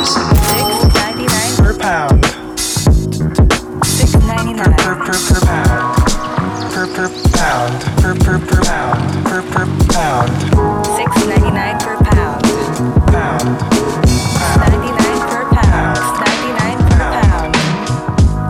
Six ninety nine per pound. Six ninety Per per per per pound. Per per pound. Per per per pound. Per per pound. Six ninety nine per pound. Pound. Ninety nine per pound. Ninety nine per pound.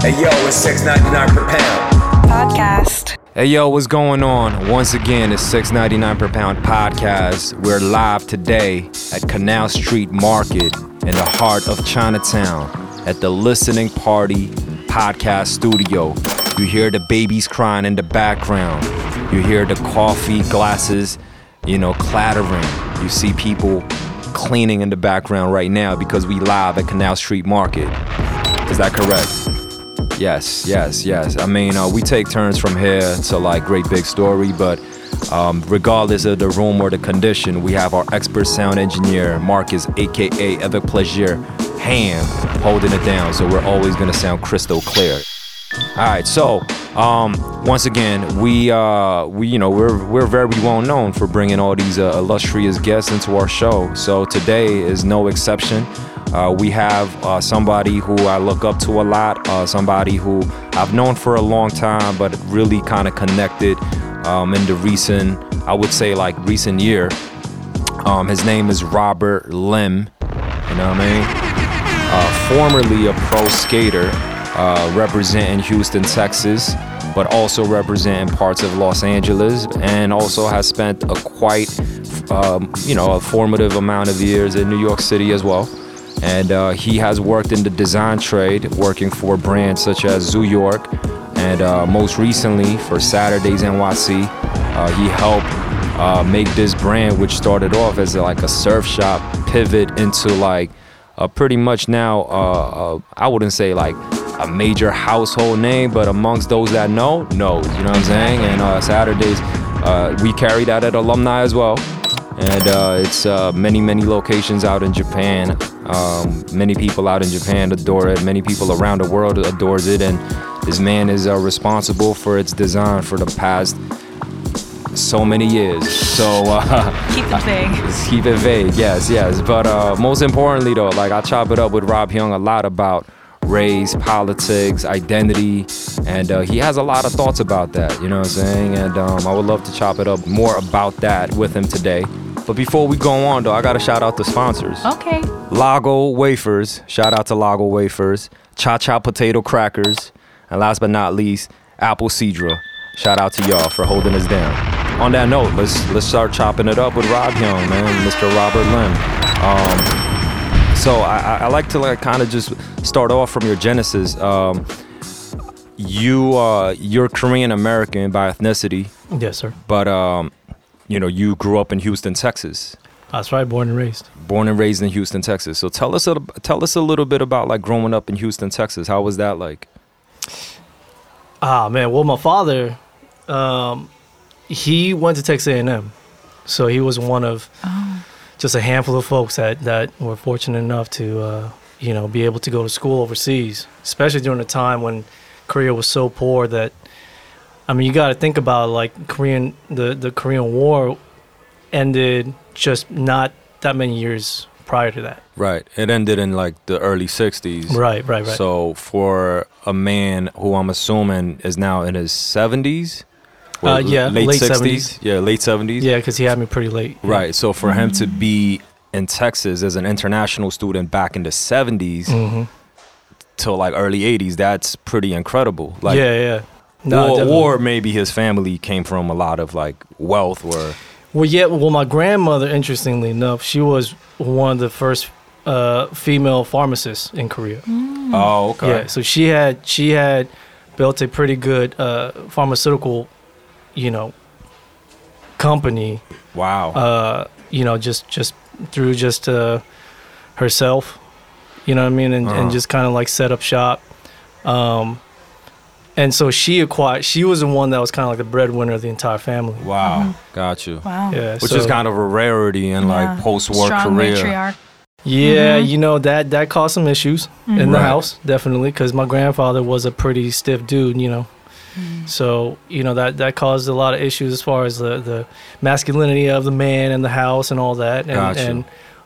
Hey yo, it's six ninety nine per pound. Podcast. Hey yo, what's going on? Once again, it's 6.99 per pound podcast. We're live today at Canal Street Market in the heart of Chinatown at the Listening Party podcast studio. You hear the babies crying in the background. You hear the coffee glasses, you know, clattering. You see people cleaning in the background right now because we live at Canal Street Market. Is that correct? Yes, yes, yes. I mean, uh, we take turns from here to like great big story, but um, regardless of the room or the condition, we have our expert sound engineer Marcus, aka Avec Plaisir Ham, holding it down. So we're always gonna sound crystal clear. All right, so um, once again, we uh, we you know we're we're very well known for bringing all these uh, illustrious guests into our show. So today is no exception. Uh, we have uh, somebody who I look up to a lot, uh, somebody who I've known for a long time, but really kind of connected um, in the recent, I would say like recent year. Um, his name is Robert Lim. You know what I mean? uh, formerly a pro skater, uh, representing Houston, Texas, but also representing parts of Los Angeles, and also has spent a quite, um, you know, a formative amount of years in New York City as well. And uh, he has worked in the design trade, working for brands such as Zoo York, and uh, most recently for Saturdays NYC. Uh, he helped uh, make this brand, which started off as like a surf shop, pivot into like uh, pretty much now, uh, uh, I wouldn't say like a major household name, but amongst those that know, knows. You know what I'm saying? And Saturdays, we carry that at alumni as well. And uh, it's uh, many, many locations out in Japan. Um, many people out in Japan adore it. Many people around the world adores it. And this man is uh, responsible for its design for the past so many years. So. Uh, Keep it vague. Keep it vague, yes, yes. But uh, most importantly, though, like I chop it up with Rob Young a lot about race, politics, identity, and uh, he has a lot of thoughts about that. You know what I'm saying? And um, I would love to chop it up more about that with him today. But before we go on, though, I got to shout out the sponsors. Okay. Lago Wafers. Shout out to Lago Wafers. Cha Cha Potato Crackers. And last but not least, Apple Sidra. Shout out to y'all for holding us down. On that note, let's let's start chopping it up with Rob Young, man, Mr. Robert Lim. Um, so I, I- like to like kind of just start off from your genesis. Um, you uh, you're Korean American by ethnicity, Yes, sir. but um, you know you grew up in Houston, Texas That's right. Born and raised. born and raised in Houston, Texas. So tell us a, tell us a little bit about like growing up in Houston, Texas. How was that like? Ah, man. Well, my father, um, he went to Texas A&M, so he was one of just a handful of folks that that were fortunate enough to, uh, you know, be able to go to school overseas, especially during a time when Korea was so poor that. I mean, you got to think about like Korean the the Korean War ended just not that many years prior to that. Right. It ended in like the early '60s. Right, right, right. So for a man who I'm assuming is now in his 70s. Uh, yeah, late, late 60s. 70s. Yeah, late 70s. yeah, because he had me pretty late. Right. So for him to be in Texas as an international student back in the 70s hmm till like early 80s, that's pretty incredible. Like, yeah, yeah. or, definitely. or maybe his family came from a lot of like wealth or Well, yeah. Well, my grandmother, interestingly enough, she was one of the first uh, female pharmacists in Korea. oh okay Yeah. So she had she had built a pretty good uh, pharmaceutical, you know, company. wow Uh, you know, just just through just uh, herself. You know what I mean, and, Uh-huh. and just kind of like set up shop. Um, and so she acquired. She was the one that was kind of like the breadwinner of the entire family. wow got you Wow. Yeah. which so- is kind of a rarity in Yeah. like post-war Strong Korea matriarch. Yeah, Mhm. you know that that caused some issues in the Right. house, definitely, because my grandfather was a pretty stiff dude, you know. So you know that that caused a lot of issues as far as the the masculinity of the man in the house and all that, and Gotcha. and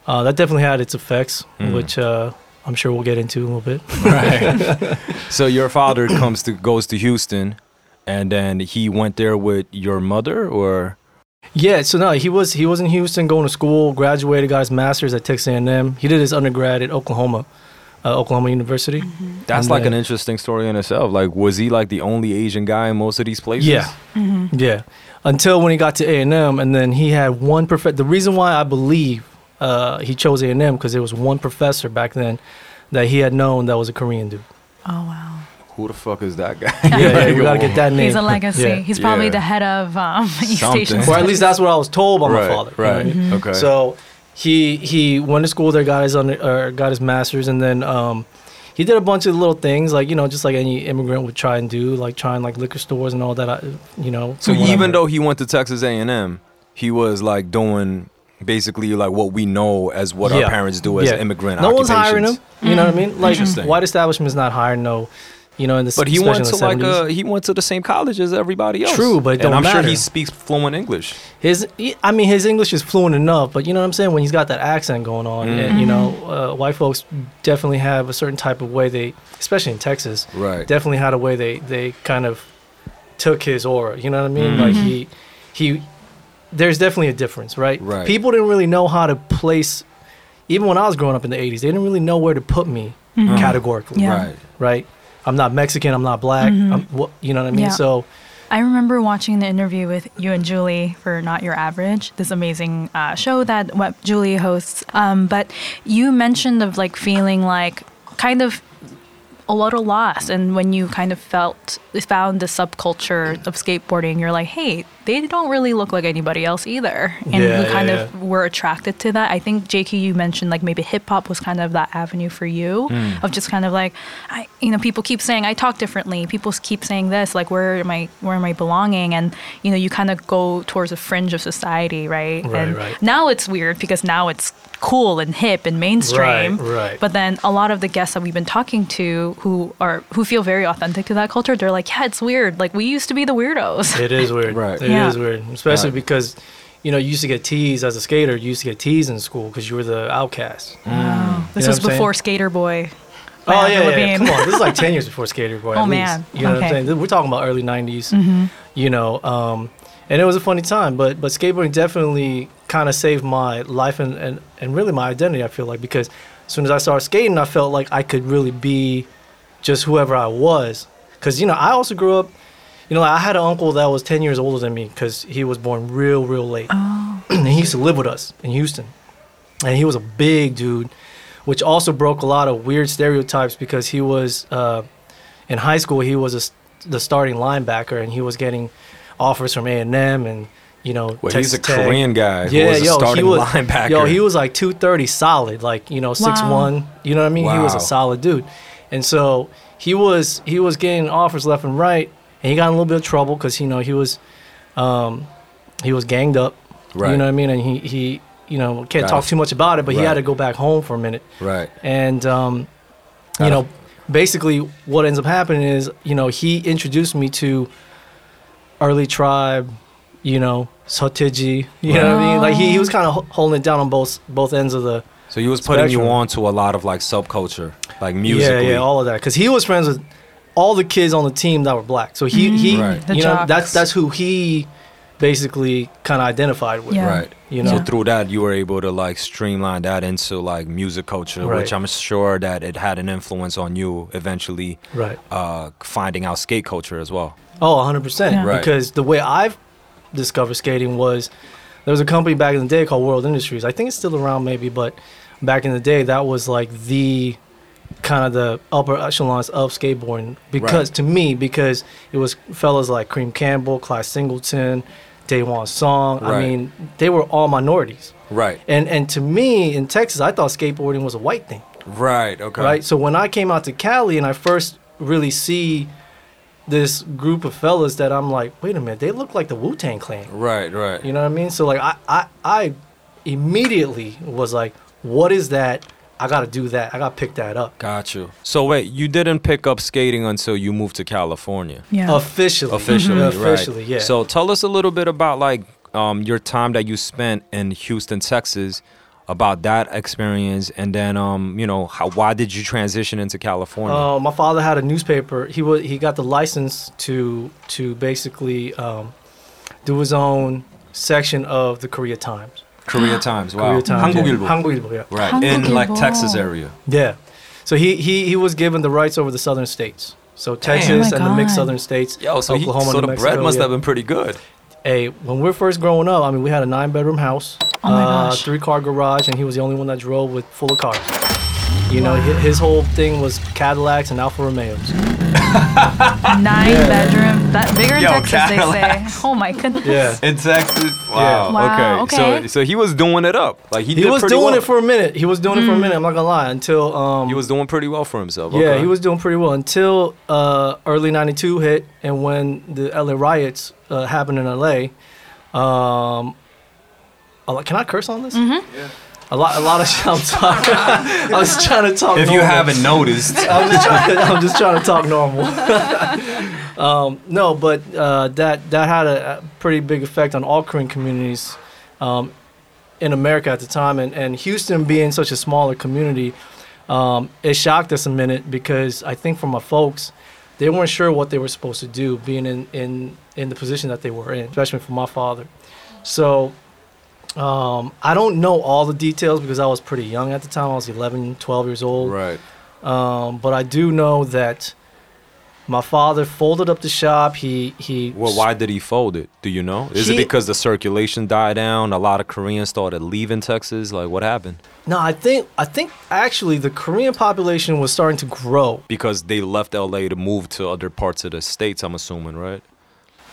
uh, that definitely had its effects, Mm. which uh, I'm sure we'll get into a little bit. Right. so your father comes to goes to Houston, and then he went there with your mother, or Yeah, so no, he was he was in Houston going to school, graduated, got his master's at Texas A&M. He did his undergrad at Oklahoma, uh, Oklahoma University. that's And like then- an interesting story in itself. Like, was he like the only Asian guy in most of these places? Yeah, yeah. Until when he got to A&M, and then he had one perfect. The reason why I believe uh, he chose A&M because there was one professor back then that he had known that was a Korean dude. Oh wow. Who the fuck is that guy? Yeah, yeah, we gotta get that name. He's a legacy. Yeah. He's probably Yeah. the head of um, East Something. Station. or at least that's what I was told by my right, father. you know what I Right. Okay. So he he went to school there, got his under, uh, got his master's, and then um, he did a bunch of little things like you know just like any immigrant would try and do, like trying like liquor stores and all that. You know. So from what I even though he went to Texas A&M, he was like doing basically like what we know as what our parents do as Yeah. immigrant no one's hiring him. occupations. You know what I mean? Like white establishment is not hiring no. You know, in the But he went to like 70s. uh he went to the same college as everybody else. True, but it and don't I'm sure he speaks fluent English. His, he- I mean, his English is fluent enough, but you know what I'm saying. When he's got that accent going on, and you know, uh, white folks definitely have a certain type of way they, especially in Texas, Right. definitely had a way they they kind of took his aura. You know what I mean? Mhm. Like he he, there's definitely a difference, right? Right. People didn't really know how to place. Even when I was growing up in the '80s, they didn't really know where to put me categorically. Yeah. Right. Right. I'm not Mexican. I'm not black. I'm, what, you know what I mean? Yeah. So I remember watching the interview with you and Julie for Not Your Average, this amazing uh, show that Julie hosts. Um, but you mentioned of like feeling like kind of a little lost, and when you kind of felt found the subculture of skateboarding, you're like, hey, they don't really look like anybody else either, and Yeah, you kind yeah, of were attracted to that. I think JK, you mentioned like maybe hip hop was kind of that avenue for you hmm. of just kind of like, I, you know, people keep saying I talk differently. People keep saying this, like where am I, where am I belonging? And you know, you kind of go towards a fringe of society, right? Right, and right. now it's weird because now it's cool and hip and mainstream. Right, right. But then a lot of the guests that we've been talking to who are who feel very authentic to that culture, they're like, yeah, it's weird. Like we used to be the weirdos. It is weird. Right. It is Yeah. weird, especially Right. because you know you used to get teased as a skater. You used to get teased in school because you were the outcast. This You know was what saying? before Skater Boy. Oh Avril yeah, yeah, come on. This is like ten years before Skater Boy. Oh, at man. least. you know what I'm saying? We're talking about early '90s. Mm-hmm. You know, um, and it was a funny time. But but skateboarding definitely kind of saved my life and, and and really my identity. I feel like because as soon as I started skating, I felt like I could really be just whoever I was. Because you know, I also grew up. You know, I had an uncle that was 10 years older than me because he was born real, real late. Oh. and he used to live with us in Houston. And he was a big dude, which also broke a lot of weird stereotypes because he was, uh, in high school, he was a the starting linebacker and he was getting offers from A&M and, you know, Well, he's Texas a Tech. Korean guy who Yeah, was a yo, starting he was, linebacker. Yo, he was like 230 solid, like, you know, 6'1", you know what I mean? He was a solid dude. And so he was he was getting offers left and right, and he got in a little bit of trouble because you know he was um, he was ganged up. Right. You know what I mean? And he he you know can't Gotta talk f- too much about it, but he had to go back home for a minute. right. And um, you Gotta- know, basically what ends up happening is you know he introduced me to early tribe, you know, Seo Taiji. You know what I mean? Like he, he was kind of holding it down on both both ends of the So he was putting you on to a lot of like subculture, like music. Yeah, yeah, all of that. Because he was friends with all the kids on the team that were black. So he, he Right. You know, that's that's who he basically kind of identified with. Yeah. Right. You know. So through that, you were able to like streamline that into like music culture, Right. which I'm sure that it had an influence on you eventually, Right. uh, finding out skate culture as well. Oh, 100%. Yeah. Right. Because the way I've discovered skating was there was a company back in the day called World Industries. I think it's still around maybe, but back in the day, that was like the kind of the upper echelons of skateboarding because Right. to me because it was fellas like Kareem Campbell, Clyde Singleton, Daewon Song. I mean, they were all minorities. Right. And and to me in Texas, I thought skateboarding was a white thing. Right. Okay. right? So when I came out to Cali and I first really see this group of fellas that I'm like, wait a minute, they look like the Wu Tang Clan. Right. Right. You know what I mean? So like I I, I immediately was like, what is that? I gotta do that. I gotta pick that up. Got you. So wait, you didn't pick up skating until you moved to California. Yeah. Officially. Officially, Mhm. right. Officially, yeah. So tell us a little bit about like um, your time that you spent in Houston, Texas about that experience, and then um, you know, how, why did you transition into California? Uh, my father had a newspaper. He was he got the license to to basically um, do his own section of the Korea Times. Korea Times. Wow. Korea Times. 한국일보. Yeah. 한국일보. Yeah. Right. In like 한국일보. Texas area. Yeah. So he, he he was given the rights over the southern states. So Texas Oh my and the mixed God. southern states. Yo, so, he, Oklahoma, so New the Mexico, bread must yeah. have been pretty good. Hey, when we were first growing up, I mean, we had a nine bedroom house, Oh my uh, gosh. three car garage, and he was the only one that drove with full of cars. You know, hi- his whole thing was Cadillacs and Alfa Romeos. Nine bedroom, that bigger in Yo, Texas, they say. Oh my goodness. Yeah. In Texas. Wow. Wow, Okay. So okay. so he was doing it up. Like he, He did was doing well. it for a minute. He was doing it for a minute. I'm not gonna lie. Until um, He was doing pretty well for himself. Yeah, he was doing pretty well until uh, early '92 hit, and when the LA riots uh, happened in LA. Um, a lot, can I curse on this? Mm-hmm. A lot, a lot of. I'm sorry. I was trying to talk. If you normal. haven't noticed, I'm just, trying, I'm just trying to talk normal. um, no, but uh, that that had a, a pretty big effect on all Korean communities um, in America at the time, and, and Houston being such a smaller community, um, it shocked us a minute because I think for my folks, they weren't sure what they were supposed to do, being in in in the position that they were in, especially for my father. So. Um, I don't know all the details because I was pretty young at the time. I was 11, 12 years old. right. Um, but I do know that my father folded up the shop. He he. Well, why did he fold it? Do you know? Is it because the circulation died down? A lot of Koreans started leaving Texas. Like, what happened? No, I think I think actually the Korean population was starting to grow. Because they left LA to move to other parts of the states. I'm assuming, right?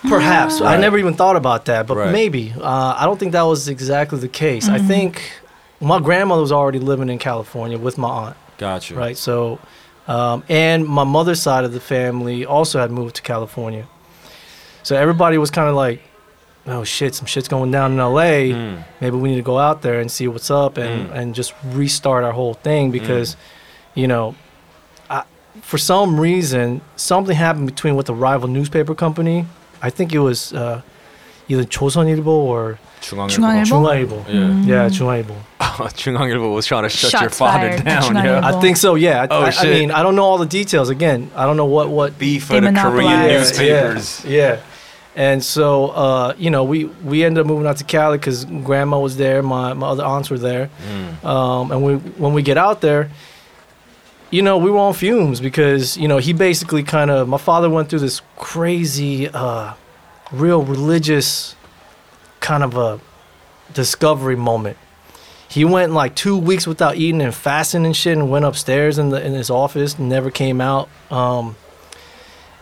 Perhaps I never even thought about that, but Right. maybe. Uh, I don't think that was exactly the case. I think my grandmother was already living in California with my aunt. Gotcha. right? So, um, and my mother's side of the family also had moved to California. So everybody was kind of like, "Oh shit, some shit's going down in L.A. Mm. Maybe we need to go out there and see what's up and Mm. and just restart our whole thing because, you know." I, for some reason, something happened between with the rival newspaper company. I think it was uh, either 조선일보 or 중앙일보. 중앙일보? 중앙일보. Yeah. Yeah, 중앙일보. 중앙일보 was trying to shut your Shots father fired. down. 중앙일보. Yeah. I think so. Yeah. I, Oh, I, I shit. mean, I don't know all the details. Again, I don't know what what Beef They for the monopolized. Korean Yeah, newspapers. Yeah, yeah. And so, uh, you know, we we ended up moving out to Cali because grandma was there, my my other aunts were there, Mm. um, and we when we get out there, you know, we were on fumes because you know he basically kind of my father went through this crazy, uh, real religious kind of a discovery moment. He went like two weeks without eating and fasting and shit, and went upstairs in the in his office, never came out. Um,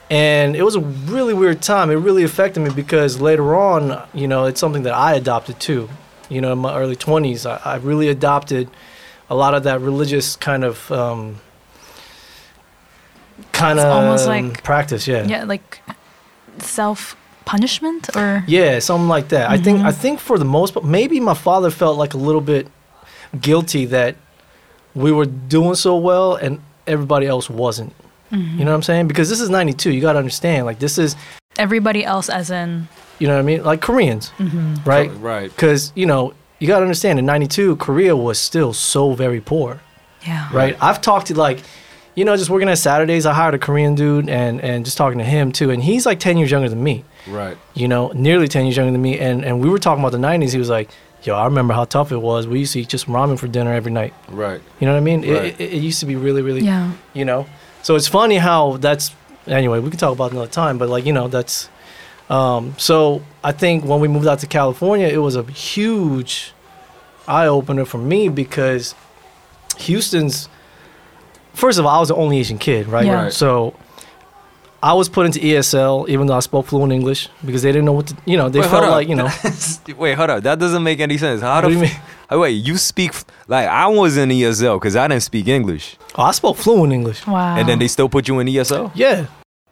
and it was a really weird time. It really affected me because later on, you know, it's something that I adopted too. You know, in my early twenties, I, I really adopted a lot of that religious kind of um, kind of almost like- practice. Yeah. Yeah, like self punishment or Yeah, something like that. I think I mm-hmm. think for the most part, maybe my father felt like a little bit guilty that we were doing so well and everybody else wasn't. Mm-hmm. You know what I'm saying? Because this is '92. You got to understand. Like this is, everybody else as in you know what I mean? Like Koreans, mm-hmm. right? Right. Because you know you got to understand. In '92, Korea was still so very poor, yeah. right? I've talked to like, you know, just working at Saturdays. I hired a Korean dude and and just talking to him too, and he's like 10 years younger than me. Right. you know, nearly 10 years younger than me. And, and we were talking about the 90s. He was like, yo, I remember how tough it was. We used to eat just ramen for dinner every night. Right. You know what I mean? It- Right. It, it, used to be really, really, Yeah. you know. So it's funny how that's, anyway, we can talk about it another time, but like, you know, that's, um, so I think when we moved out to California, it was a huge eye opener for me because Houston's, first of all, I was the only Asian kid, right? Yeah. Right. So I was put into ESL even though I spoke fluent English because they didn't know what to, you know, they Wait, felt like, you know, Wait, hold up. That doesn't make any sense. How What do you f- mean? Oh, wait, you speak like I was in ESL because I didn't speak English, oh, I spoke fluent English. Wow. and then they still put you in ESL. Yeah.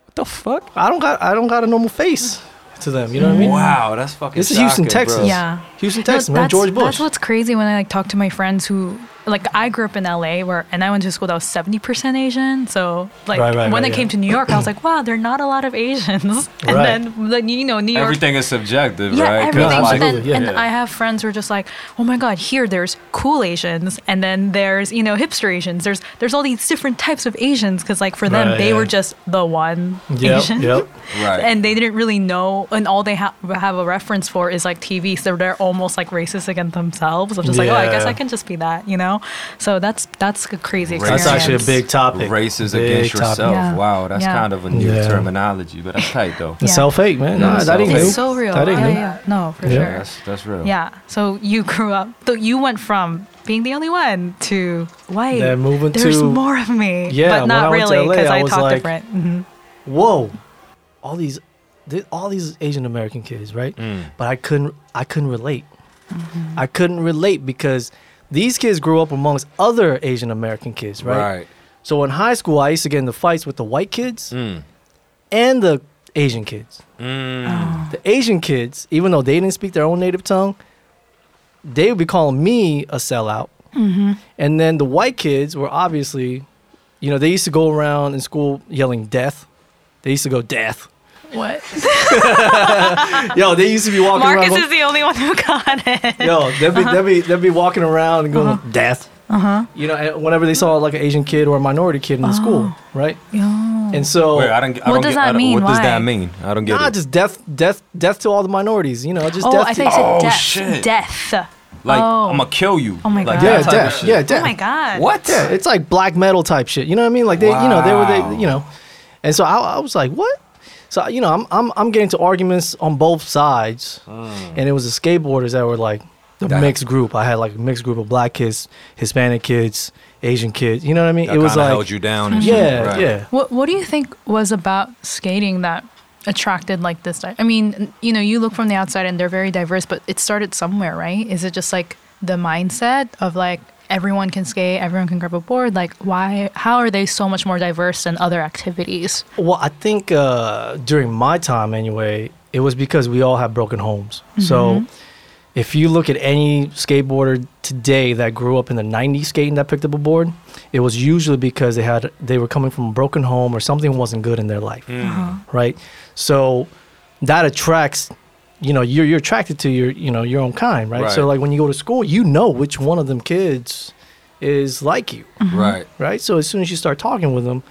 What the fuck? I don't got I don't got a normal face to them. You know what I mean? Wow, that's fucking. This is Houston, Texas. bro. Yeah. Houston, Texas, man. that's- George Bush. That's what's crazy when I like talk to my friends who like I grew up in LA where and I went to school that was seventy percent Asian. So like Right, right, when right, I came to New York, I was like, wow, there are not a lot of Asians. And Right. then then you know New York. Everything is subjective, right? yeah, right? 'Cause, everything. No, but then, yeah. and Yeah. I have friends who are just like, oh my god, here there's cool Asians, and then there's you know hipster Asians. There's there's all these different types of Asians because like for them Right, they yeah. were just the one Yep, Asian. yep. Right. And they didn't really know, and all they ha- have a reference for is like TV. So they're almost like racist against themselves. I'm just like, oh, I guess I can just be that, you know. So that's that's a crazy That's experience. That's actually a big topic. Racist Big against topic. yourself. Yeah. Wow, that's Yeah. kind of a new Yeah. terminology, but that's tight though. The Yeah. self hate, man. Nah, Yeah, that ain't self-hate. new. It's so real. That ain't yeah, new. yeah. No, for Yeah. sure. That's that's real. Yeah. So you grew up. So you went from being the only one to wait. Then moving there's to- more of me. Yeah, but not I went to really because I I, talk like- different. hmm Whoa, all these, th- all these Asian American kids, right? But I couldn't, I couldn't relate. Mm-hmm. I couldn't relate because these kids grew up amongst other Asian American kids, right? Right. So in high school, I used to get into fights with the white kids Mm. and the Asian kids. Mm. The Asian kids, even though they didn't speak their own native tongue, they would be calling me a sellout. Mm-hmm. And then the white kids were obviously, you know, they used to go around in school yelling death. They used to go death. What? Yo, they used to be walking Marcus around. Marcus is the only one who got it. yo, they'd be, they'd be they'd be walking around and going death. Uh-huh. You know, whenever they saw like an Asian kid or a minority kid in the school, right? Yo. And so, Wait, I don't. I What don't does get, that I don't- mean? What does that mean? I don't get it. nah, it. just death, death, death to all the minorities. You know, just Oh, death. I to, thought you said Oh, death. shit. Death. like oh. I'm gonna kill you. Oh my like God. yeah, death. shit. Yeah, death. Oh my god. What? Yeah, it's like black metal type shit. You know what I mean? Like they, you know, they were Wow. they, you know, and so I, I was like, what? So you know, I'm I'm I'm getting to arguments on both sides, mm. and it was the skateboarders that were like the That- mixed group. I had like a mixed group of black kids, Hispanic kids, Asian kids. You know what I mean? That it was like held you down. And yeah. Right. yeah. What What do you think was about skating that attracted like this? I mean, you know, you look from the outside and they're very diverse, but it started somewhere, right? Is it just like the mindset of like everyone can skate, everyone can grab a board? Like, why? How are they so much more diverse than other activities? Well, I think uh, during my time anyway, it was because we all have broken homes. So mm-hmm. if you look at any skateboarder today that grew up in the 90s skating that picked up a board, it was usually because they had they were coming from a broken home or something wasn't good in their life. Mm. Uh-huh. Right? So that attracts you know, you're you're attracted to your, you know, your own kind, right? So like when you go to school, you know which one of them kids is like you Right. right? So as soon as you start talking with them,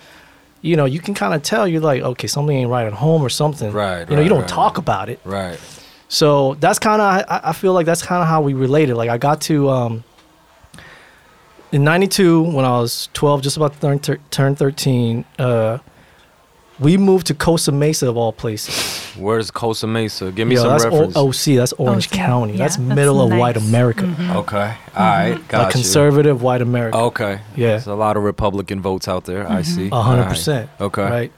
you know, you can kind of tell you're like, okay, something ain't right at home or something. Right, You know, you don't right, talk about it. Right. So that's kind of, I, I feel like that's kind of how we related. Like I got to, um, in 92, when I was 12, just about to turn, thir- turn 13, uh, we moved to Costa Mesa of all places. Where's Costa Mesa? Give me Yo, some that's reference. O- OC, that's Orange OC, County. yeah, that's that's middle of white nice. Mm-hmm. America. Okay. All right. Got Like conservative white America. Okay. Yeah. There's a lot of Republican votes out there. I see. A hundred All right. percent. Okay. Right.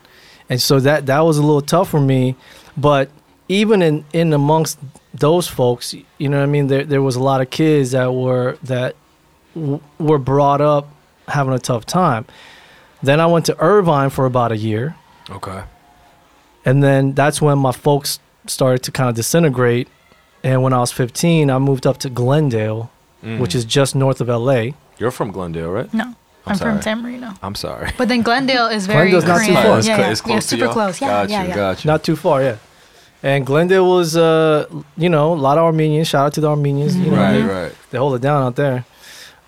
And so that that was a little tough for me, but even in in amongst those folks, you know what I mean. There there was a lot of kids that were that w- were brought up having a tough time. Then I went to Irvine for about a year, Okay. and then that's when my folks started to kind of disintegrate. And when I was 15, I moved up to Glendale, Mm. which is just north of LA. You're from Glendale, right? No, I'm, sorry. from San Marino. I'm sorry. But then Glendale is very Glendale's not too far. It's, Yeah, cl- yeah. it's close yeah, super y'all? close. Yeah, got yeah, you, yeah. Got you. Not too far, yeah. And Glendale was, uh, you know, a lot of Armenians. Shout out to the Armenians. You know, Right, they, right, they hold it down out there.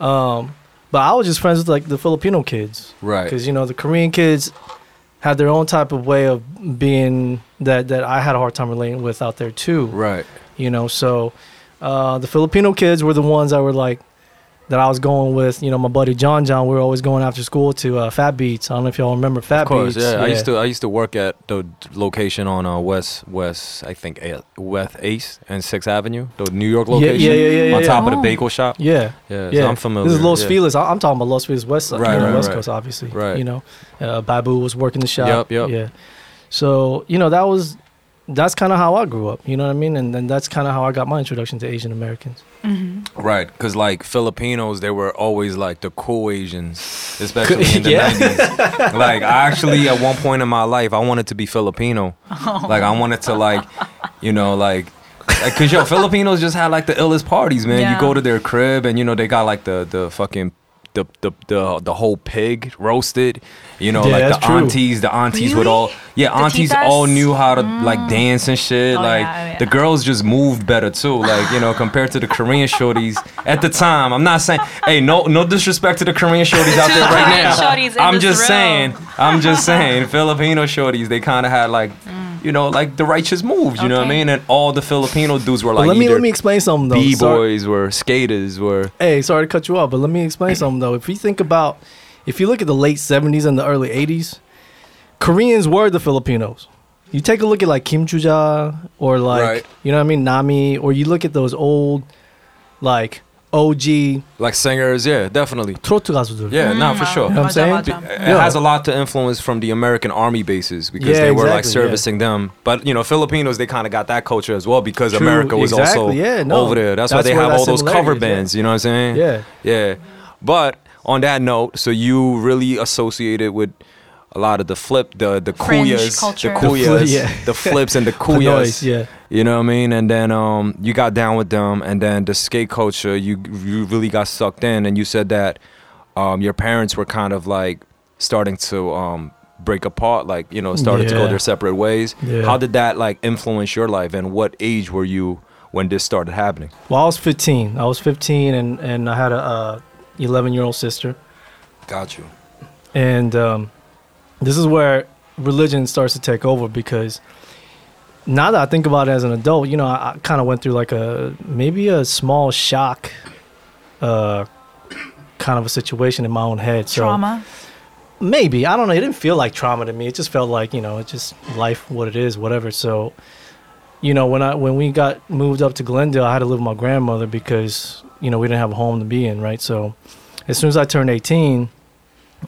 Um, but I was just friends with like the Filipino kids right. because you know the Korean kids had their own type of way of being that that I had a hard time relating with out there too. Right. You know, so uh, the Filipino kids were the ones that were like that I was going with. You know, my buddy John John. We were always going after school to uh, Fat Beats. I don't know if y'all remember Fat Of course, Beats. yeah. I used to I used to work at the location on uh, West West I think uh, West Ace and Sixth Avenue, the New York location. yeah, yeah, yeah, on yeah. top of the Oh. bagel shop. Yeah. Yeah, Yeah, so I'm familiar. This is Los yeah. Feliz. I- I'm talking about Los Feliz West Side, Right, you know, right, West right. Coast, obviously. Right. You know, uh, Babu was working the shop. Yup, yup. Yeah. So you know that was that's kind of how I grew up. You know what I mean? And then that's kind of how I got my introduction to Asian Americans. Mm-hmm. Right, because like Filipinos, they were always like the cool Asians, especially in the Yeah. 90s. like, I actually, at one point in my life, I wanted to be Filipino. Oh. Like, I wanted to, like, you know, like, Like, cause yo, Filipinos just had like the illest parties, man. Yeah. You go to their crib and you know they got like the the fucking the the the, the whole pig roasted. You know, Yeah, like the true. aunties, the aunties would all yeah, The aunties titas? all knew how to like dance and shit. Oh, like yeah, oh, the girls just moved better too. Like you know, compared to the Korean shorties at the time. I'm not saying hey, no no disrespect to the Korean shorties out there right now. I'm just room. saying. I'm just saying. Filipino shorties, they kind of had like. You know, like the righteous moves. You know what I. Mean? And all the Filipino dudes were But like, let me let me explain something though. b boys were skaters were. Hey, sorry to cut you off, but let me explain something though. If you think about, if you look at the late '70s and the early '80s, Koreans were the Filipinos. You take a look at like Kim Chuja or like Right. you know what I mean, Nami, or you look at those old like OG Like singers, yeah, definitely. 트로트 가수들. Yeah, not for sure. You know what I'm saying? It Yeah. has a lot to influence from the American army bases because Yeah, they were like exactly, yeah. servicing them. But you know, Filipinos they kind of got that culture as well because True, America was also exactly, yeah, no. over there. That's, why That's they where have that all those cover similarities, yeah. bands. You know what I'm saying? Yeah. yeah. But on that note, so you really associated with a lot of the flip, the the Fringe kuyas, the culture. The fli- kuyas, yeah. the flips and the The noise, kuyas. yeah. You know what I mean? And then um, you got down with them, and then the skate culture, you you really got sucked in, and you said that um, your parents were kind of like starting to um, break apart, like you know, started to go their separate ways. Yeah. How did that like influence your life, and what age were you when this started happening? Well, I was 15. I was 15, and and I had a uh, 11 year old sister. Got you. And um, this is where religion starts to take over because now that I think about it as an adult, you know, I, I kind of went through like a maybe a small shock, uh, kind of a situation in my own head. So Trauma. maybe I don't know. It didn't feel like trauma to me. It just felt like you know, it's just life, what it is, whatever. So, you know, when I when we got moved up to Glendale, I had to live with my grandmother because you know we didn't have a home to be in, right? So, as soon as I turned 18,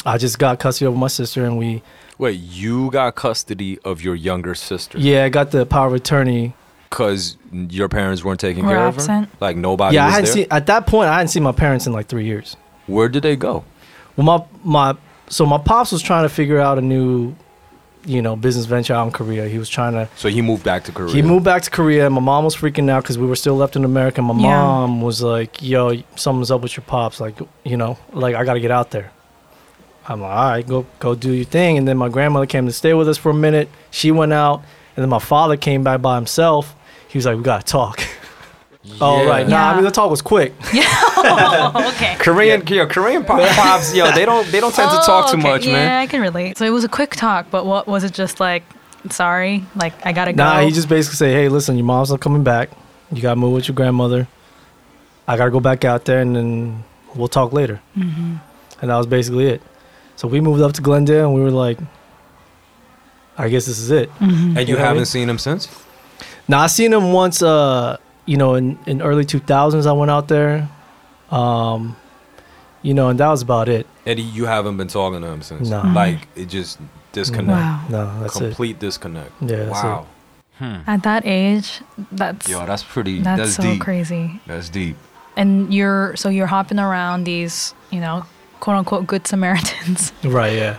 I just got custody of my sister, and we Wait, you got custody of your younger sister? yeah, I got the power of attorney. Because your parents weren't taking Were care of absent? her. Like nobody yeah, I was hadn't there. seen at that point. I hadn't seen my parents in like three years. Where did they go? Well, my my so my pops was trying to figure out a new, you know, business venture out in Korea. He was trying to So he moved back to Korea. He moved back to Korea. My mom was freaking out because we were still left in America. My Yeah. mom was like, "Yo, something's up with your pops. Like, you know, like I got to get out there." I'm like, "All right, go go do your thing." And then my grandmother came to stay with us for a minute. She went out, and then my father came back by himself. He was like, "We gotta talk." Oh right, nah. I mean the talk was quick. Oh, okay. Korean, yo, Korean pop, pops, yo, they don't, they don't tend to talk Oh, too okay. much, yeah, man. I can relate. So it was a quick talk, but what was it? Just like, sorry, like I gotta go. Nah, he just basically said, "Hey, listen, your mom's not coming back. You gotta move with your grandmother. I gotta go back out there, and then we'll talk later." Mm-hmm. And that was basically it. So we moved up to Glendale, and we were like, "I guess this is it." Mm-hmm. And you You know haven't mean? seen him since? Now I seen him once. Uh, you know, in in early two thousands, I went out there. Um, you know, and that was about it. Eddie, you haven't been talking to him since. No. Like it just disconnect. Wow. No, that's it. Complete disconnect. Yeah, that's wow. At that age, that's Yo, that's pretty. that's, That's, so deep. crazy. That's deep. And you're so you're hopping around these, you know, quote unquote good Samaritans. Right. Yeah.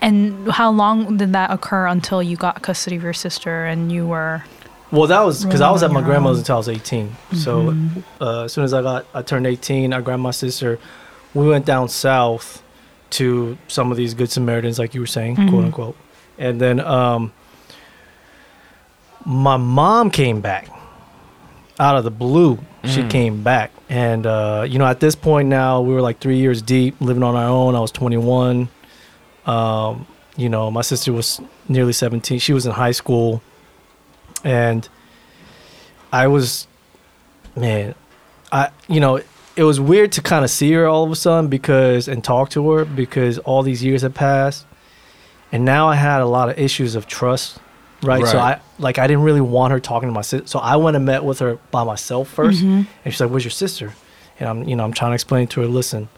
And how long did that occur until you got custody of your sister and you were Well, that was because I was at my grandmother's own. until I was 18. So uh, as soon as I got, I turned 18. I grabbed my sister. We went down south to some of these good Samaritans, like you were saying, quote unquote. And then um, my mom came back out of the blue. She came back, and uh, you know, at this point now, we were like three years deep, living on our own. I was 21. Um, you know, my sister was nearly 17. She was in high school and I was, man, I you know it was weird to kind of see her all of a sudden because and talk to her because all these years had passed, and now I had a lot of issues of trust, right? So I like I didn't really want her talking to my sister, so I went and met with her by myself 1st and she's like, "Where's your sister?" And I'm you know I'm trying to explain to her, listen,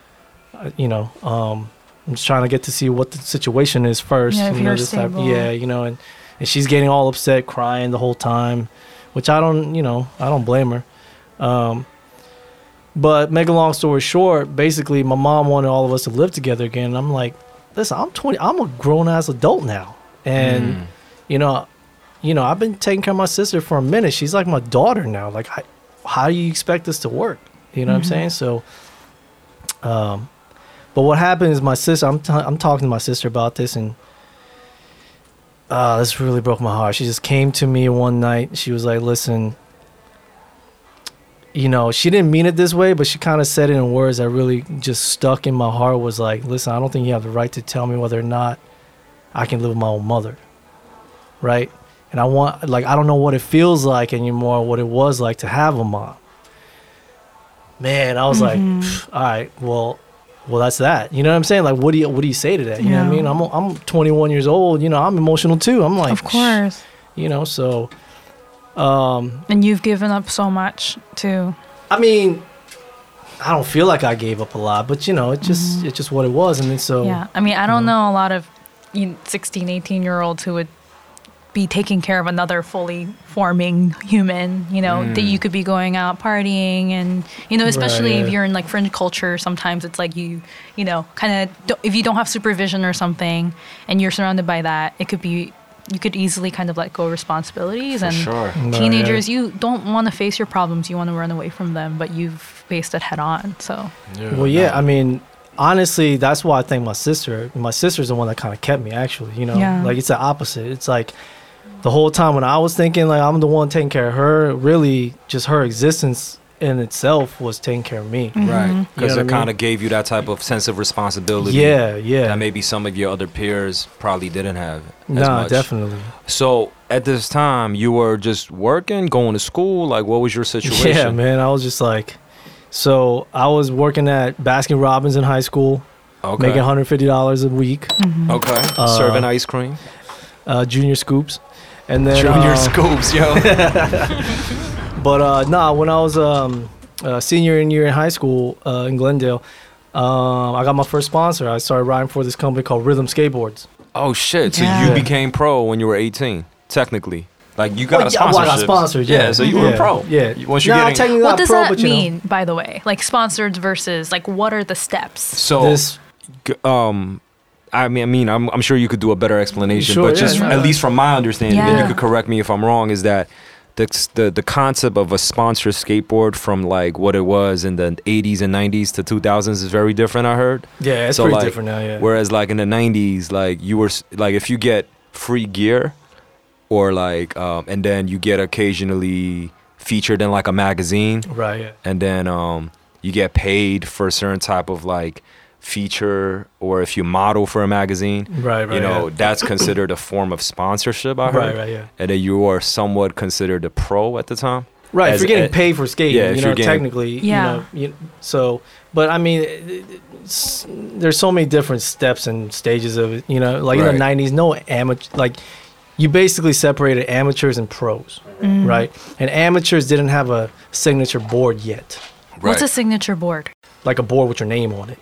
uh, you know, um, I'm just trying to get to see what the situation is first. Yeah, if you know, you're just type- stable. yeah, you know, and and she's getting all upset, crying the whole time, which I don't, you know, I don't blame her. Um, but make a long story short, basically, my mom wanted all of us to live together again. And I'm like, listen, I'm 20, I'm a grown ass adult now, and you know, you know, I've been taking care of my sister for a minute. She's like my daughter now. Like, I, how do you expect this to work? You know what I'm saying? So, um, but what happened is my sister. I'm t- I'm talking to my sister about this, and uh, this really broke my heart. She just came to me one night. She was like, "Listen." You know, she didn't mean it this way, but she kind of said it in words that really just stuck in my heart. Was like, "Listen, I don't think you have the right to tell me whether or not I can live with my own mother, right? And I want, like, I don't know what it feels like anymore, what it was like to have a mom. Man, I was like, all right, well, well, that's that. You know what I'm saying? Like, what do you, what do you say to that? You know what I mean? I'm, I'm 21 years old. You know, I'm emotional too. I'm like, of course. you know, so, um, And you've given up so much too. I mean, I don't feel like I gave up a lot, but you know, it just, it's just what it was. And then so, Mm-hmm. Yeah. I mean, I don't know a lot of 16, 18 year olds who would be taking care of another fully forming human, you know, that mm. you could be going out partying and, you know, especially if yeah. you're in like fringe culture, sometimes it's like you, you know, kind of, if you don't have supervision or something and you're surrounded by that, it could be, you could easily kind of let go of responsibilities and sure. Right, teenagers, yeah. you don't want to face your problems. You want to run away from them, but you've faced it head on. So, Well, yeah, I mean, honestly, that's why I thank my sister. My sister's the one that kind of kept me, actually. You know, Yeah. like it's the opposite. It's like the whole time when I was thinking like I'm the one taking care of her, really, just her existence in itself was taking care of me. Mm-hmm. Right. You Because know it what I kind of gave you that type of sense of responsibility. Yeah, yeah. That maybe some of your other peers probably didn't have. As Nah, much. definitely. So at this time, you were just working, going to school. Like, what was your situation? Yeah, man. I was just like, so I was working at Baskin Robbins in high school, Okay. making $150 a week, okay. Uh, Serving ice cream. uh, junior scoops. And then Junior uh, scoops, yo. But uh, nah, when I was um, uh, senior in year in high school uh, in Glendale, um, I got my first sponsor. I started riding for this company called Rhythm Skateboards. oh shit! So Yeah. you became pro when you were 18, technically. Like you got Well, a yeah, well. I got sponsored, yeah. So you were Yeah, a pro. yeah. You- Once you Nah, getting technically what does pro, that but, you know, mean, by the way? Like sponsored versus like what are the steps? so this g- um. I mean, I mean, I'm, I'm sure you could do a better explanation, Sure, but yeah, just no, at no. least from my understanding, and you could correct me if I'm wrong, is that the, the the concept of a sponsored skateboard from like what it was in the 80s and 90s to 2000s is very different. I heard. yeah, it's So, pretty like, different now. Yeah. Whereas like in the '90s, like you were like if you get free gear, or like um, and then you get occasionally featured in like a magazine, right. Yeah. and then um, you get paid for a certain type of like feature, or if you model for a magazine, Right. Right. you know yeah. that's considered a form of sponsorship. I heard, Right. Right. Yeah. and then you are somewhat considered a pro at the time. Right. As if you're getting a- paid for skating, yeah, you know, getting- technically, Yeah. you know, you, so, but I mean, there's so many different steps and stages of it. You know, like in the '90s, no amateur, like you basically separated amateurs and pros, Mm. right? And amateurs didn't have a signature board yet, What's a signature board? like a board with your name on it.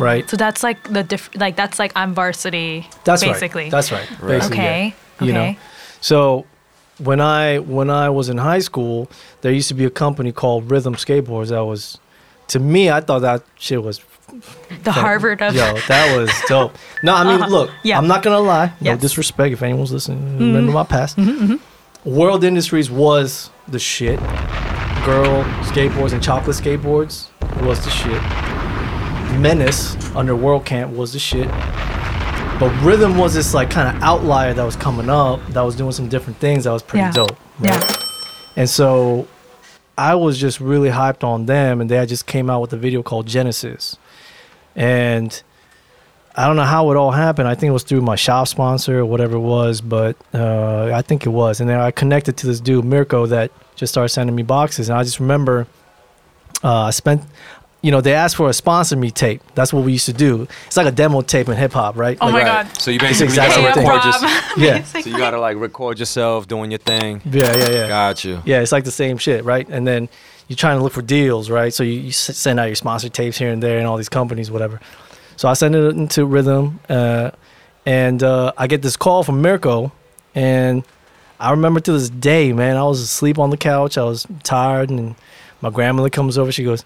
Right. So that's like the diff- like that's like I'm varsity. That's basically. right. That's right. Basically, yeah. okay. you okay. know so when i when i was in high school there used to be a company called rhythm skateboards that was to me i thought that shit was the Harvard of yo that was dope no i mean Uh-huh. look Yeah. i'm not gonna lie no Yes. Mm-hmm. disrespect if anyone's listening remember my past world industries was the shit girl skateboards and chocolate skateboards was the shit menace under world camp was the shit but rhythm was this like kind of outlier that was coming up that was doing some different things that was pretty Yeah. dope yeah. and so I was just really hyped on them, and they had just came out with a video called Genesis. And I don't know how it all happened. I think it was through my shop sponsor or whatever it was, but uh, I think it was. And then I connected to this dude, Mirko, that just started sending me boxes. And I just remember uh, I spent, you know, they asked for a sponsor me tape. That's what we used to do. It's like a demo tape in hip hop, right? Oh Like- my Right. God. So you basically exactly gotta record Rob. just, Yeah. so you gotta like record yourself doing your thing. Yeah, yeah, yeah. Got you. Yeah, it's like the same shit, right? And then you're trying to look for deals, right? So you, you send out your sponsor tapes here and there and all these companies, whatever. So I send it into Rhythm, uh, and uh, I get this call from Mirko, and I remember to this day, man, I was asleep on the couch. I was tired, and my grandmother comes over. She goes,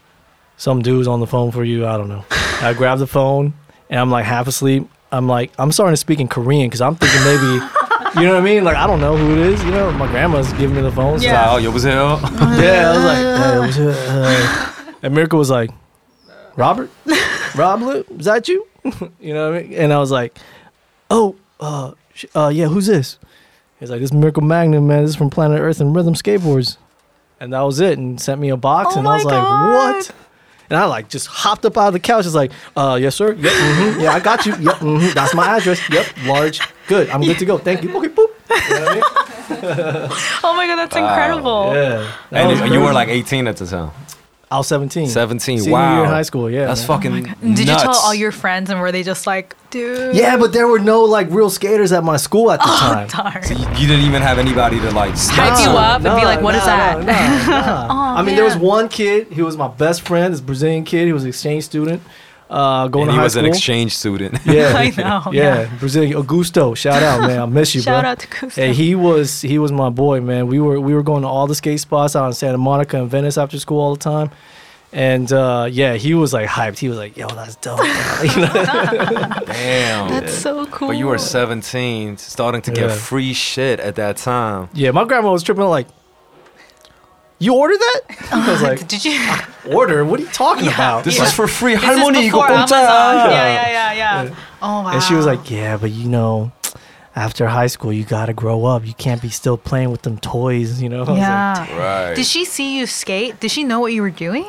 "Some dude's on the phone for you." I don't know. I grab the phone, and I'm like half asleep. I'm like, I'm starting to speak in Korean because I'm thinking maybe. You know what I mean? Like I don't know who it is. You know, my grandma's giving me the phone. so- Yeah. Oh, yo, was here? yeah. I was like, hey, what's up? Uh, and Miracle was like, Robert, Rob, Lip, is that you? you know what I mean? And I was like, oh, uh, sh- uh, yeah, who's this? He's like, this is Miracle Magnum, man. This is from Planet Earth and Rhythm Skateboards. And that was it. And sent me a box, Oh and I was my like, God. what? And I like just hopped up out of the couch. It's like, uh, yes, sir. Yep. hmm yeah, I got you. Yep. hmm that's my address. Yep. Large. Good. I'm good to go. Thank you. Okay. Boop. You know what I mean? Oh my god, that's incredible. Yeah. That And you were like 18 at the time. I was 17. 17. Senior wow. year in high school. Yeah. That's man. fucking And Did you tell all your friends and were they just like, dude? Yeah, but there were no like real skaters at my school at the oh, time. Darn. You, you didn't even have anybody to like Hype you sponsor. up and be like, "What is that?" No, no, no. Oh, Aw, I mean, there was one kid. He was my best friend. This Brazilian kid. He was an exchange student. Uh, going And to he high was school. an exchange student. Yeah, I know, Yeah, yeah. Brazilian Augusto. Shout out, man. I miss you, Shout bro. out to Kusta. Hey, he was he was my boy, man. We were we were going to all the skate spots out in Santa Monica and Venice after school all the time. And uh, yeah, he was like hyped. He was like, "Yo, that's dope." Damn. That's so cool. But you were 17, starting to get free shit at that time. yeah, my grandma was tripping like, "You ordered that?" I was like, Did you? Ah, "Order? What are you talking about?" This Yeah. is for free. This is Harmony, before go Amazon. contact. Yeah, yeah, yeah, yeah. Oh wow. And she was like, "Yeah, but you know, after high school, you gotta grow up. You can't be still playing with them toys, you know." I was like, yeah. Right. Did she see you skate? Did she know what you were doing?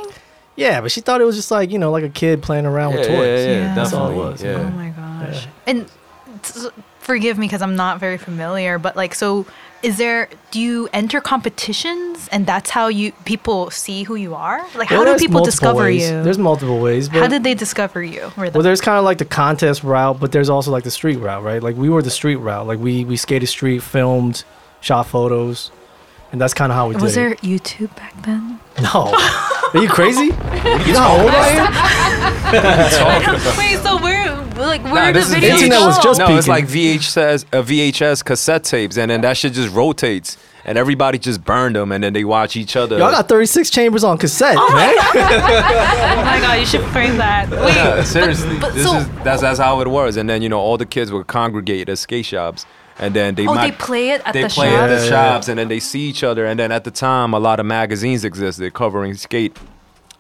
yeah, but she thought it was just like you know, like a kid playing around yeah, with yeah, toys. yeah, Yeah. That's all it definitely. was. Oh my gosh. And s- forgive me because I'm not very familiar, but like, so is there? Do you enter competitions, and that's how you people see who you are? Like, how Well, do people discover ways. you? There's multiple ways. But how did they discover you? The- Well, there's kind of like the contest route, but there's also like the street route, right? Like we were the street route. Like we we skated street, filmed, shot photos, and that's kind of how we was did was there it. YouTube back then? No, are you crazy? you know how old I am? Wait, so where, like, where Nah, the this is videos Internet was just no, it's peaking. like VHS, uh, VHS cassette tapes, and then that shit just rotates, and everybody just burned them, and then they watch each other. Y'all got 36 chambers on cassette, Oh man. Oh my god, you should frame that. Wait, Yeah, seriously, but this so- is that's that's how it was. And then you know all the kids would congregate at skate shops, and then they Oh, might they play it at they the play shop. at the Yeah, yeah, shops, and then they see each other. And then at the time, a lot of magazines existed covering skate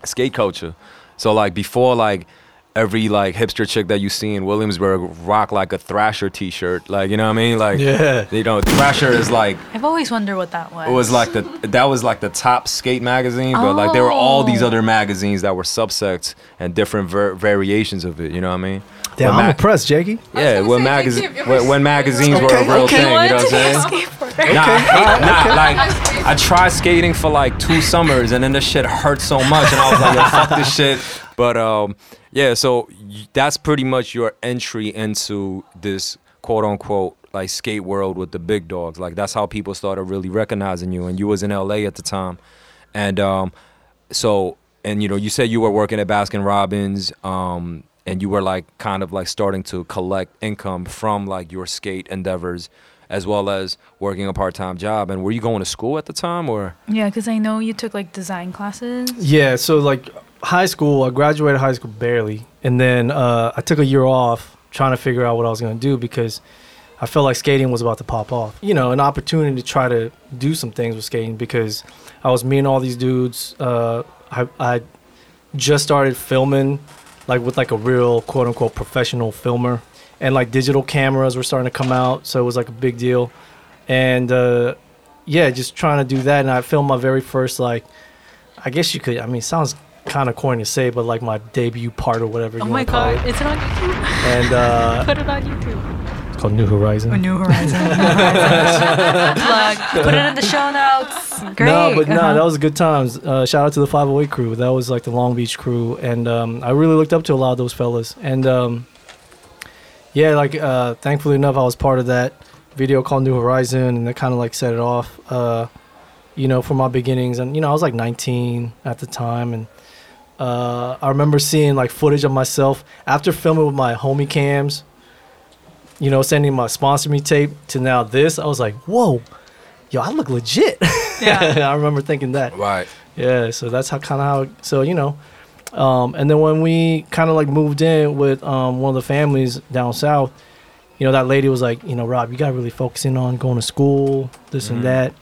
skate culture. So like before, like every like hipster chick that you see in Williamsburg rock like a Thrasher T-shirt, like you know what I mean? Like Yeah. you know Thrasher is like I've always wondered what that was. it was like the that was like the top skate magazine, but like there were all these Oh. other magazines that were subsects and different ver- variations of it. You know what I mean? Damn, When I'm ma- impressed, Jakey. Yeah, when, magazine when, when magazines were a real okay. thing. You know what I'm saying? Nah, I nah, like I tried skating for like two summers, and then the shit hurt so much, and I was like, Yo, fuck this shit. But um, yeah, so that's pretty much your entry into this quote unquote like skate world with the big dogs. Like that's how people started really recognizing you, and you was in LA at the time, and um, so and you know you said you were working at Baskin Robbins, um, and you were like kind of like starting to collect income from like your skate endeavors as well as working a part-time job and were you going to school at the time or Yeah, because I know you took like design classes. Yeah, so like high school, I graduated high school barely, and then uh, I took a year off trying to figure out what I was gonna do because I felt like skating was about to pop off. You know, an opportunity to try to do some things with skating because I was meeting all these dudes. Uh, I, I just started filming, like with like a real quote unquote professional filmer, and like digital cameras were starting to come out, so it was like a big deal, and uh, yeah, just trying to do that, and I filmed my very first like. I guess you could. I mean, sounds kind of corny to say, but like my debut part or whatever. Oh you my wanna call god, It. is it on YouTube? And uh, Put it on YouTube. it's called New Horizon. Or New Horizon. New Horizon. Plug. Put it in the show notes. Great. No, but no, Uh-huh. that was good times. Uh, shout out to the 508 crew. That was like the Long Beach crew, and um, I really looked up to a lot of those fellas. And um, yeah, like uh, thankfully enough, I was part of that video called New Horizon, and that kind of like set it off. Uh, you know, from my beginnings, and you know, I was like 19 at the time, and uh, I remember seeing like footage of myself after filming with my homie cams. You know, sending my sponsor me tape to now this. I was like, whoa, yo, I look legit. Yeah. I remember thinking that. right Yeah, so that's how kind of how. So you know, um, and then when we kind of like moved in with um, one of the families down south, you know, that lady was like, you know, Rob, you got to really focus in on going to school, this and that.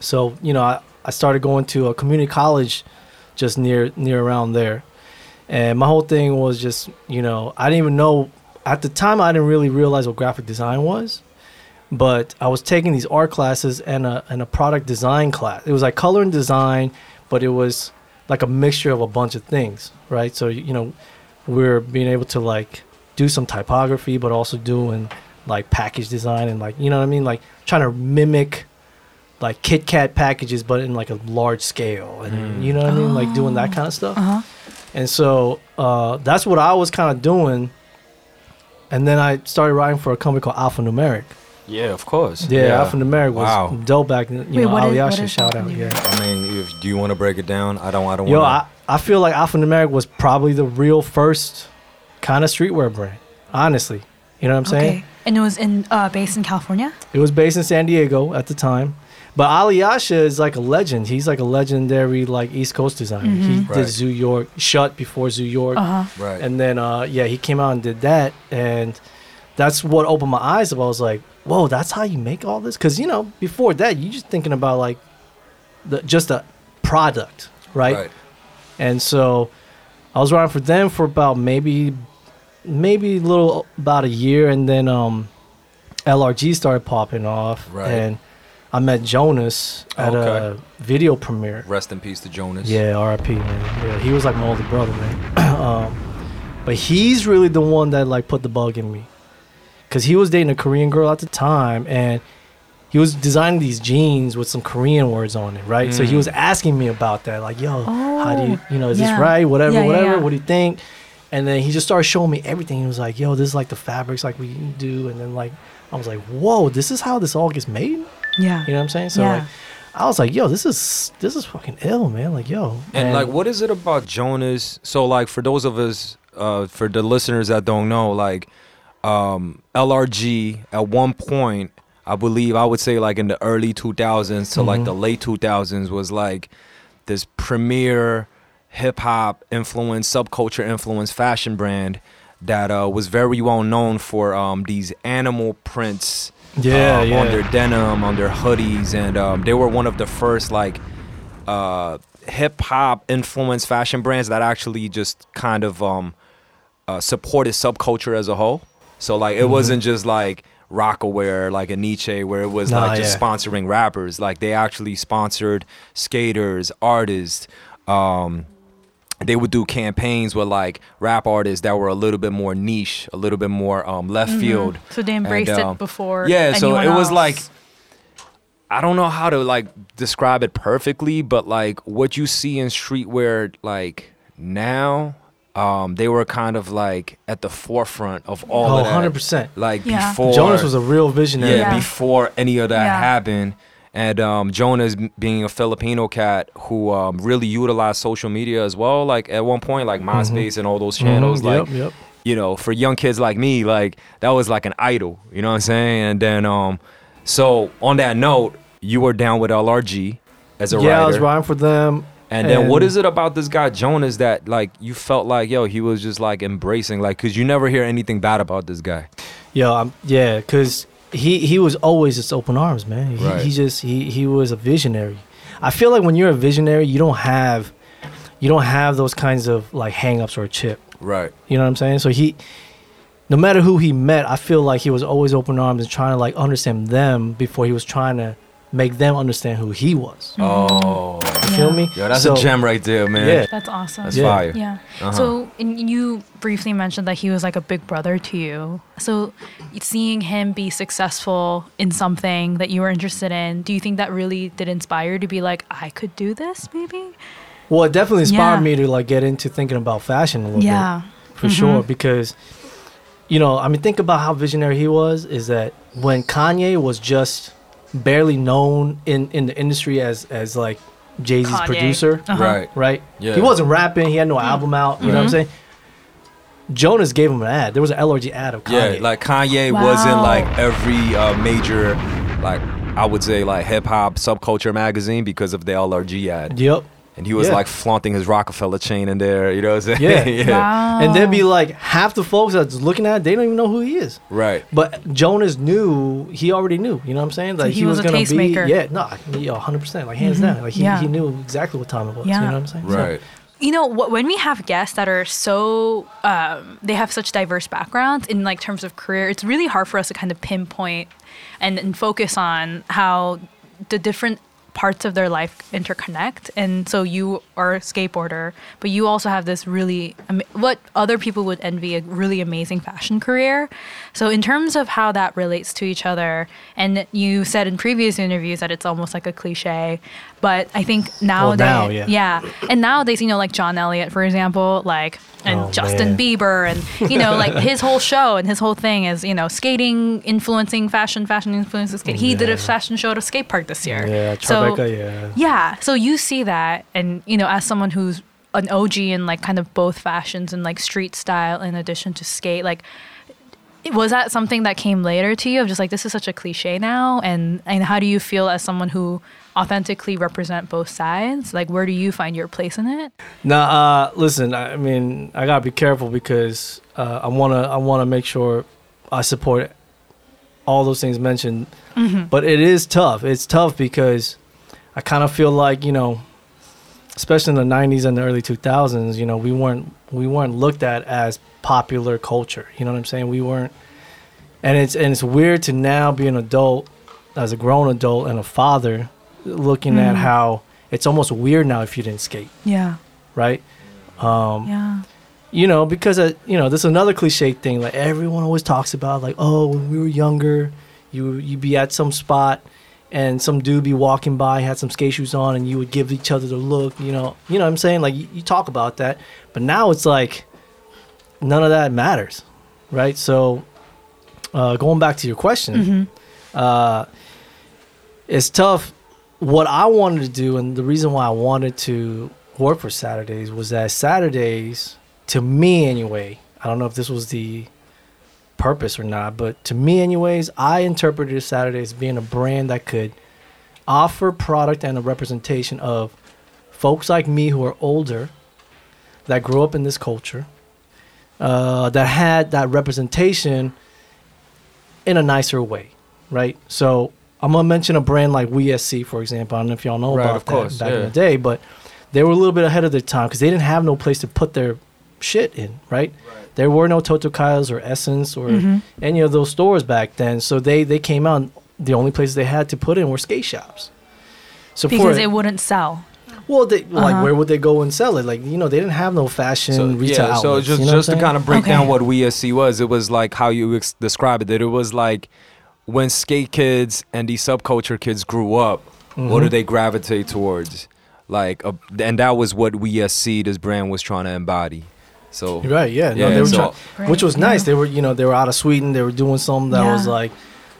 So, you know, I, I started going to a community college just near near around there. And my whole thing was just, you know, I didn't even know at the time I didn't really realize what graphic design was. But I was taking these art classes and a and a product design class. It was like color and design, but it was like a mixture of a bunch of things, right? So you know, we're being able to like do some typography, but also doing like package design and like you know what I mean, like trying to mimic like Kit Kat packages, but in like a large scale, and you know what I mean, like doing that kind of stuff. Uh-huh. And so uh, that's what I was kind of doing. And then I started writing for a company called Alphanumeric. Yeah, of course. Yeah, Alphanumeric was Wow. dope back then. You Wait, know, what is- Alyasha, what is shout out. Alphanumeric? Yeah. I mean, if, do you want to break it down? I don't. I don't Yo, want. I, I feel like Alphanumeric was probably the real first kind of streetwear brand. Honestly, you know what I'm saying? Okay. And it was in uh, based in California. It was based in San Diego at the time. But Alyasha is like a legend. He's like a legendary like East Coast designer. He Right. did Zoo York, Shut before Zoo York. Uh huh. Right. And then uh yeah, he came out and did that and that's what opened my eyes up. I was like, "Whoa, that's how you make all this?" Cuz you know, before that, you just thinking about like the just a product, right? right. And so I was writing for them for about maybe maybe a little about a year and then um LRG started popping off Right. and I met Jonas at Okay. a video premiere. Rest in peace to Jonas. Yeah, RIP, man. Yeah, he was like my older brother, man. um, but he's really the one that like put the bug in me, cause he was dating a Korean girl at the time, and he was designing these jeans with some Korean words on it, right? So he was asking me about that, like, "Yo, how do you, you know, is Oh, yeah. this right? Whatever, Yeah, yeah, whatever. yeah. What do you think?" And then he just started showing me everything. He was like, "Yo, this is like the fabrics, like we do," and then like I was like, "Whoa, this is how this all gets made." Yeah. You know what I'm saying? So Yeah. like, I was like, "Yo, this is this is fucking ill, man." Like, yo, And like, what is it about Jonas? So, like, for those of us, uh, for the listeners that don't know, like, um, LRG at one point, I believe I would say like in the early 2000s to like the late 2000s was like this premier hip hop influence, subculture influence fashion brand that uh, was very well known for um, these animal prints. Yeah, um, yeah. On their denim, on their hoodies, and um, they were one of the first like uh, hip hop influenced fashion brands that actually just kind of um, uh, supported subculture as a whole. So like Mm-hmm. it wasn't just like Rocawear, like a Nietzsche, where it was Nah, like just yeah. sponsoring rappers. Like they actually sponsored skaters, artists. Um, they would do campaigns with like rap artists that were a little bit more niche, a little bit more um, left field. Mm-hmm. So they embraced And, it um, before. Yeah, so anyone it was like I don't know how to like describe it perfectly, but like what you see in streetwear like now, um, they were kind of like at the forefront of all Oh, of that. 100%. Like Yeah. before Jonas was a real visionary. yeah, Yeah. before any of that Yeah. happened. And um, Jonas being a Filipino cat who um, really utilized social media as well. Like at one point, like MySpace and all those channels. Mhm, Like yep, yep. you know, for young kids like me, like that was like an idol. You know what I'm saying? And then, um, so on that note, you were down with LRG as a yeah, writer. I was writing for them. And then, what is it about this guy Jonas that like you felt like, yo, he was just like embracing, like, cause you never hear anything bad about this guy. Yo, I'm, yeah, because he he was always just open arms, man. He, Right. he just he he was a visionary. I feel like when you're a visionary, you don't have you don't have those kinds of like hangups or a chip. Right. You know what I'm saying? So he, no matter who he met, I feel like he was always open arms and trying to like understand them before he was trying to make them understand who he was. Oh, You feel me? yo, that's So- a gem right there, man. Yeah. That's awesome. That's Yeah. fire. Yeah. Uh-huh. So and you briefly mentioned that he was like a big brother to you. So seeing him be successful in something that you were interested in, do you think that really did inspire you to be like, I could do this, maybe? Well, it definitely inspired Yeah. me to like get into thinking about fashion a little Yeah. bit, for sure. Because, you know, I mean, think about how visionary he was. Is that when Kanye was just barely known in in the industry as as like Jay Z's Kanye. producer, Uh-huh. Right. right? Yeah. He wasn't rapping. He had no album out. You know what I'm saying? Jonas gave him an ad. There was an LRG ad of Kanye. Yeah, like Kanye was in like every uh, major, like I would say, like hip hop subculture magazine because of the LRG ad. Yep. And he was Yeah. like flaunting his Rockefeller chain in there. You know what I'm saying? Yeah. Wow. And then be like half the folks that's looking at it, they don't even know who he is. Right. But Jonas knew he already knew. You know what I'm saying? Like he was a gonna tastemaker. be yeah, no, he 100 percent like hands down. Like he, Yeah. he knew exactly what time it was. Yeah. You know what I'm saying? So- Right. you know wh- when we have guests that are so um, they have such diverse backgrounds in like terms of career it's really hard for us to kind of pinpoint and, and focus on how the different parts of their life interconnect. And so you are a skateboarder but you also have this really what other people would envy a really amazing fashion career so in terms of how that relates to each other and you said in previous interviews that it's almost like a cliche but i think nowadays now, yeah. yeah. And nowadays, you know, like John Elliott, for example, like and Oh, Justin man. Bieber and you know, like his whole show and his whole thing is, you know, skating influencing fashion, fashion influencing skate. He did a fashion show at a skate park this year. Yeah, So yeah. yeah. So you see that and you know, as someone who's an OG in like kind of both fashions and like street style in addition to skate, like was that something that came later to you of just like this is such a cliche now and and how do you feel as someone who authentically represent both sides like where do you find your place in it Now, uh, listen. I mean, I gotta be careful because uh, I wanna I wanna make sure I support all those things mentioned. But it is tough. It's tough because I kind of feel like you know, especially in the '90s and the early 2000s, you know, we weren't we weren't looked at as popular culture. You know what I'm saying? We weren't, and it's and it's weird to now be an adult, as a grown adult and a father, looking at how it's almost weird now if you didn't skate, yeah right? Um, yeah you know, because uh, you know, there's another cliche thing like everyone always talks about, like, oh, when we were younger, you you be at some spot, and some dude be walking by, had some skate shoes on, and you would give each other the look, you know, you know what I'm saying? Like you, you talk about that, but now it's like none of that matters, right? So, uh, going back to your question, uh, it's tough. What I wanted to do, and the reason why I wanted to work for Saturdays was that Saturdays, to me anyway, I don't know if this was the purpose or not, but to me, anyways, I interpreted Saturday as being a brand that could offer product and a representation of folks like me who are older that grew up in this culture uh, that had that representation in a nicer way, right? So I'm gonna mention a brand like WeSC, for example. I don't know if y'all know Right, about that course, back in the day, but they were a little bit ahead of their time because they didn't have no place to put their shit in, right? There were no Totokaelos or SSENSE or any of those stores back then. So they they came out. The only places they had to put in were skate shops. So because for it wouldn't sell well, they, like Uh-huh. where would they go and sell it? Like you know, they didn't have no fashion So retail yeah, so just you know just to kind of break down Okay. what WSC was, it was like how you ex- describe it. That it was like when skate kids and these subculture kids grew up, what Mm-hmm. do they gravitate towards? Like, a, and that was what WSC, this brand, was trying to embody. So Right, yeah. No, Yeah, they were so- trying, which was nice. yeah. They were, you know, they were out of Sweden. They were doing something that was like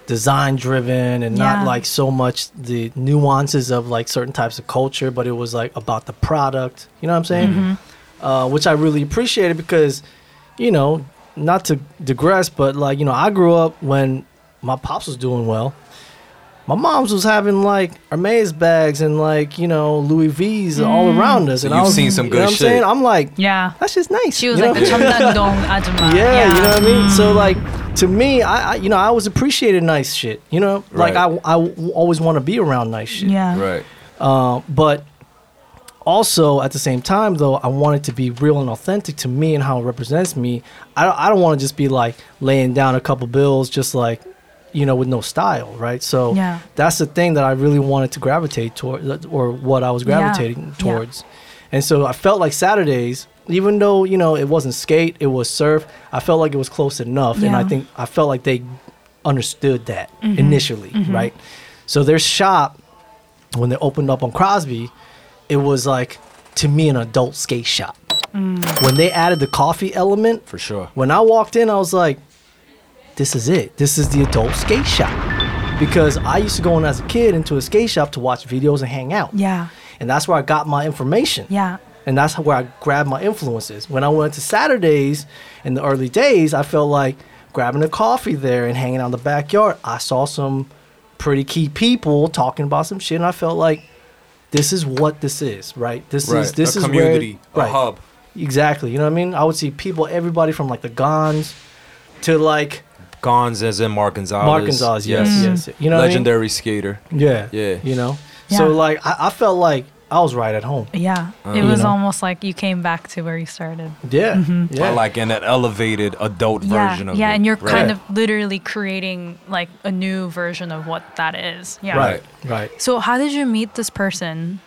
design driven and Yeah. not like so much the nuances of like certain types of culture, but it was like about the product. You know what I'm saying? Mm-hmm. Uh, which I really appreciated because, you know, not to digress, but like you know, I grew up when my pops was doing well. My mom's was having like Hermes bags and like you know Louis V's all around us, and I you've was, seen some good you good know what I'm shit. saying? I'm like, yeah that's just nice. she was you like know? the Cheongdam-dong ajumma yeah, you know what I mean. So like to me, I, I you know I always appreciated nice shit. You know, like Right. I I w- always want to be around nice shit. yeah right, Uh, but also at the same time though, I want it to be real and authentic to me and how it represents me. I don't, I don't want to just be like laying down a couple bills just like you know with no style, right? So Yeah. that's the thing that I really wanted to gravitate toward or what I was gravitating Yeah. towards. And so I felt like Saturdays, even though you know it wasn't skate, it was surf. I felt like it was close enough, and I think I felt like they understood that Mm-hmm. initially, right? So their shop, when they opened up on Crosby, it was like to me an adult skate shop. Mm. When they added the coffee element, for sure. when I walked in, I was like, this is it. This is the adult skate shop. Because I used to go in as a kid into a skate shop to watch videos and hang out. yeah And that's where I got my information. yeah And that's where I grabbed my influences. When I went to Saturdays in the early days, I felt like grabbing a coffee there and hanging out in the backyard. I saw some pretty key people talking about some shit, and I felt like this is what this is, right? This Right. is this a is community, where, a hub. Exactly. You know what I mean? I would see people, everybody from like the Gons to like Gons as in Mark Gonzalez. Mark Gonzalez. Yes, Yes. yes. You know, what I mean? legendary skater. Yeah, Yeah. You know, Yeah. so like I, I felt like I was right at home. Yeah, Uh, it You was know? almost like you came back to where you started. Yeah, Mm-hmm. yeah. But like in an elevated adult Yeah, version of it. yeah, it. and you're Right. kind of literally creating like a new version of what that is. Yeah. right, right. So how did you meet this person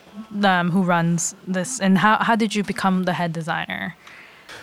um, who runs this, and how how did you become the head designer?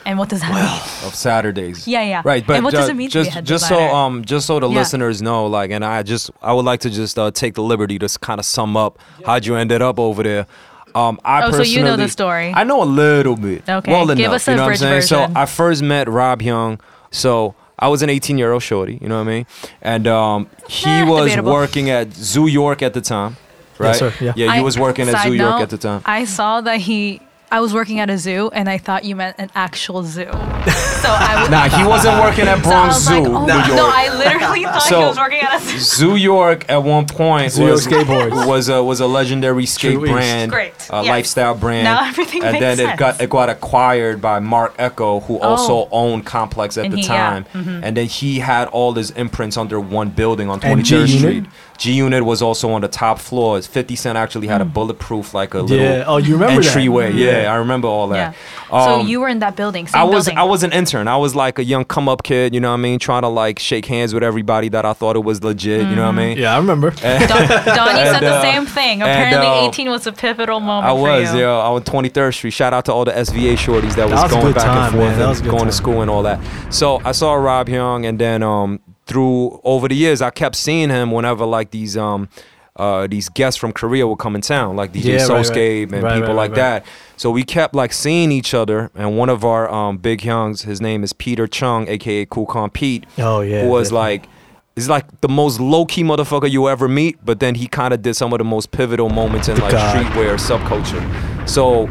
And what does that mean? of Saturdays. Yeah, yeah. Right, but And what does it mean to be a just head just designer? so um just so the Yeah. listeners know, like, and I just I would like to just uh, take the liberty to kind of sum up how'd you ended up over there. Um, I Oh, so you know the personally- story. I know a little bit. Okay, well give enough. us a you know what I'm bridge saying? So. I first met Rob Young. So I was an 18 year old shorty. You know what I mean? And um, he Eh, was debatable. working at Zoo York at the time. Right? Yes, sir, yeah. yeah, he I- was working at side Zoo York note, at the time. I saw that he. I was working at a zoo, and I thought you meant an actual zoo. So I w- Nah, he wasn't working at so I Bronx was Zoo, like, oh, New York. no, I literally thought So- he was working at a zoo. Zoo York at one point Zoo York was skateboards. was a was a legendary skate True East. brand, Great. a Yes. lifestyle brand. Now everything and makes then it got sense. it got acquired by Marc Ecko, who oh. also owned Complex at And the he- yeah. time. Mm-hmm. And then he had all his imprints under one building on And 23rd G-Unit? Street. G Unit was also on the top floor. 50 Cent actually had a bulletproof like a little Yeah. Oh, you remember that? entryway. Yeah. Yeah. I remember all Yeah. that. Um, so you were in that building. Same I was building. I was an intern. I was like a young come up kid, you know what I mean, trying to like shake hands with everybody that I thought it was legit, you know what I mean? Yeah, I remember. Don, Donnie said the uh, same thing. and, Apparently, uh, 18 was a pivotal moment I for was, you. yeah. I was 23rd Street. Shout out to all the SVA shorties that was, That was a going back time, and forth man. That was a and good going to school and all that. So I saw Rob Young, and then um, through over the years, I kept seeing him whenever like these um, uh, these guests from Korea would come in town, like DJ Yeah, right, right. And Right, people like that. So we kept like seeing each other, and one of our um, big youngs, his name is Peter Chung, aka Cool Calm Pete, Oh yeah. who was definitely. like is like the most low key motherfucker you ever meet, but then he kind of did some of the most pivotal moments in like God. streetwear subculture. So,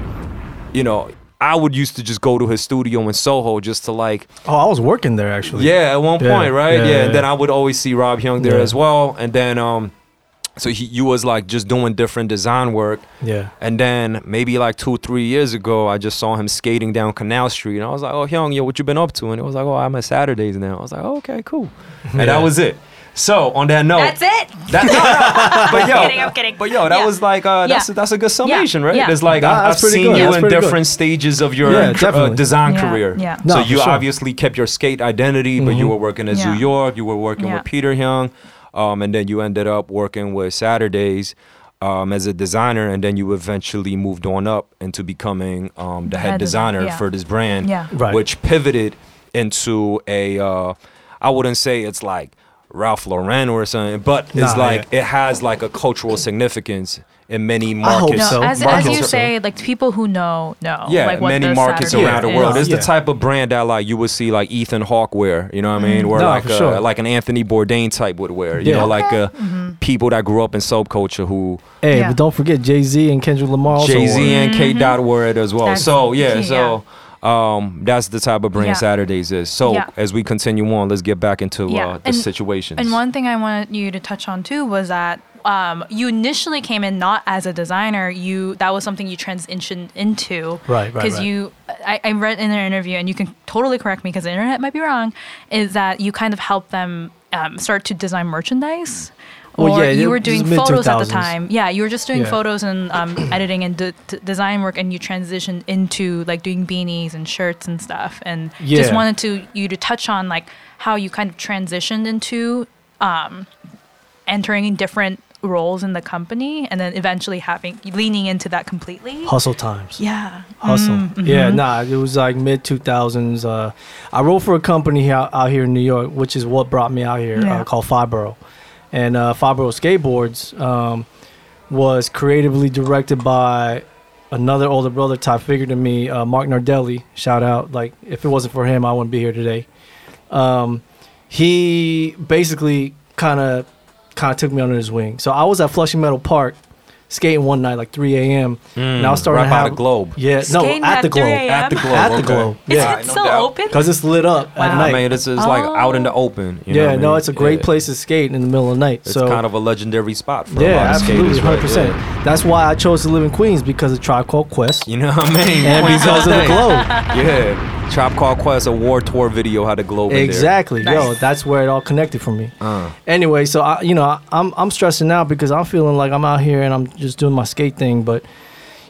you know, I would used to just go to his studio in Soho just to like, Oh, I was working there actually. yeah, at one Yeah, point, right? yeah, Yeah, yeah, and then. I would always see Rob Young there as well, and then um, so he you was like just doing different design work. Yeah. And then maybe like two, three years ago, I just saw him skating down Canal Street. And I was like, oh, Young, yo, what you been up to? And it was like, oh, I'm at Saturdays now. I was like, oh, okay, cool. And that was it. So on that note, That's it. That, no, no, but yo, I'm kidding, I'm kidding. but yo, that Yeah. was like uh, that's Yeah. a, that's a good summation, right? yeah. It's like Nah, I- I've seen good. you That's in pretty good. different stages of your Yeah, uh, design Yeah, career. yeah. No, so for you sure. obviously kept your skate identity, but you Mhm. were working at Zoo York. You were working Yeah. with Peter Young, um, and then you ended up working with Saturdays. Um, as a designer, and then you eventually moved on up into becoming um, the head, Head designer yeah. for this brand, Yeah. Right. which pivoted into a. Uh, I wouldn't say it's like Ralph Lauren or something, but it's Nah, like it has like a cultural significance in many I hope markets. No, so. as, as you say, like people who know know. Yeah, like, what many markets Saturday around the world. It's Yeah. the type of brand that like you would see like Ethan Hawke wear. You know what I mean? Where No, like for a, sure. like an Anthony Bourdain type would wear. You Yeah. know, like uh, Mm-hmm. people that grew up in subculture who Hey, Yeah. but don't forget Jay Z and Kendrick Lamar. also Jay Z wore it. and K Dot wear it as well. That's so yeah, key, so. Um, that's the type of brand Yeah. Saturdays is. So Yeah. as we continue on, let's get back into Yeah, uh, the and- situations. And one thing I wanted you to touch on too was that um, you initially came in not as a designer. You that was something you transitioned into. Right, right, Because right. you, I, I read in an interview, and you can totally correct me because the internet might be wrong. Is that you kind of helped them um, start to design merchandise? Well, or yeah, you were doing photos at the time. Yeah, you were just doing Yeah. photos and um, editing and design work, and you transitioned into like doing beanies and shirts and stuff. And just wanted to you to touch on like how you kind of transitioned into um, entering in different roles in the company, and then eventually having leaning into that completely. Hustle times. Yeah, Hustle. Mm, Yeah, mhm. nah, it was like mid 2000s. Uh, I wrote for a company here, out here in New York, which is what brought me out here, Yeah. uh, called Fibro. And uh, Fibro Skateboards um, was creatively directed by another older brother type figure to me, uh, Mark Nardelli. Shout out. Like, if it wasn't for him, I wouldn't be here today. Um, he basically kind of kind of took me under his wing. So I was at Flushing Meadow Park skating one night like 3 a.m. and I was mm, starting right to by have the Globe. Yeah, no, Skating at at the 3 globe. a.m.? At the globe. At the okay. globe. Is Yeah. it no still doubt. open? Because it's lit up at Wow. night. I mean, it's, it's like out in the oh. open. You know yeah, what I no, mean? it's a great Yeah. place to skate in the middle of the night. It's so kind of a legendary spot for a yeah, lot of absolutely, skaters. hundred right? percent. Yeah. That's why I chose to live in Queens because of Tribe Called Quest You know what I mean? and Queens because of the day. globe. Yeah. Tribe Called Quest, a war tour video had the globe in there. Exactly, yo, that's where it all connected for me. Uh, Anyway, so I, you know, I, I'm I'm stressing out because I'm feeling like I'm out here and I'm just doing my skate thing, but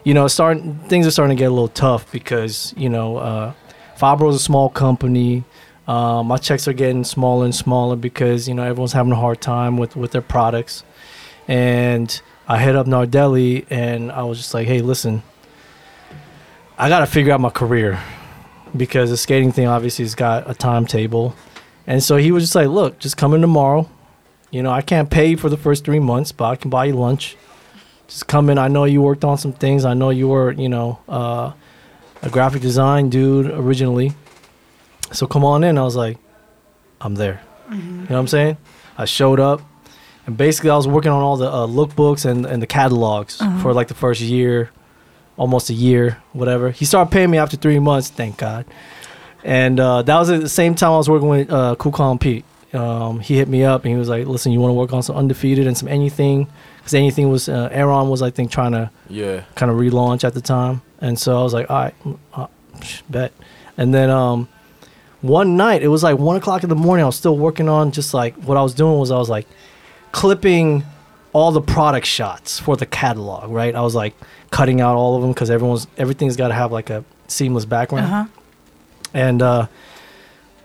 you know, starting things are starting to get a little tough because you know, uh, Fabro is a small company. Uh, my checks are getting smaller and smaller because you know everyone's having a hard time with with their products, and I hit up Nardelli and I was just like, hey, listen, I got to figure out my career because the skating thing obviously has got a timetable. And so he was just like, look, just come in tomorrow. You know, I can't pay you for the first three months, but I can buy you lunch. Just come in. I know you worked on some things. I know you were, you know, uh, a graphic design dude originally. So come on in. I was like, I'm there. You know what I'm saying? I showed up. And basically, I was working on all the uh, lookbooks and, and the catalogs for like the first year, almost a year, whatever. He started paying me after three months, thank God. And uh, that was at the same time I was working with uh, Cool Calm Pete. Um, he hit me up and he was like, "Listen, you want to work on some undefeated and some anything?" Because anything was uh, Aaron was I think trying to yeah. kind of relaunch at the time, and so I was like, "All right, mm, uh, bet." And then um, one night it was like one o'clock in the morning. I was still working on just like what I was doing was I was like clipping all the product shots for the catalog. Right, I was like cutting out all of them because everyone's everything's got to have like a seamless background Uh-huh. and uh,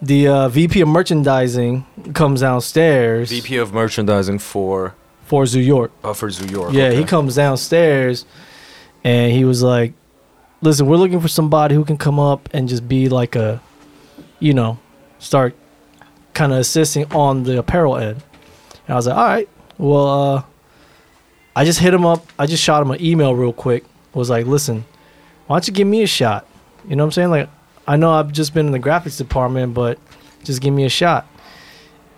the uh, VP of merchandising comes downstairs VP of merchandising for for Zoo York. uh, for New York. Yeah, okay. he comes downstairs, and he was like, "Listen, we're looking for somebody who can come up and just be like a, you know, start kind of assisting on the apparel end." And I was like, "All right, well, uh, I just hit him up. I just shot him an email real quick. Was like, listen, why don't you give me a shot? You know what I'm saying? Like, I know I've just been in the graphics department, but just give me a shot.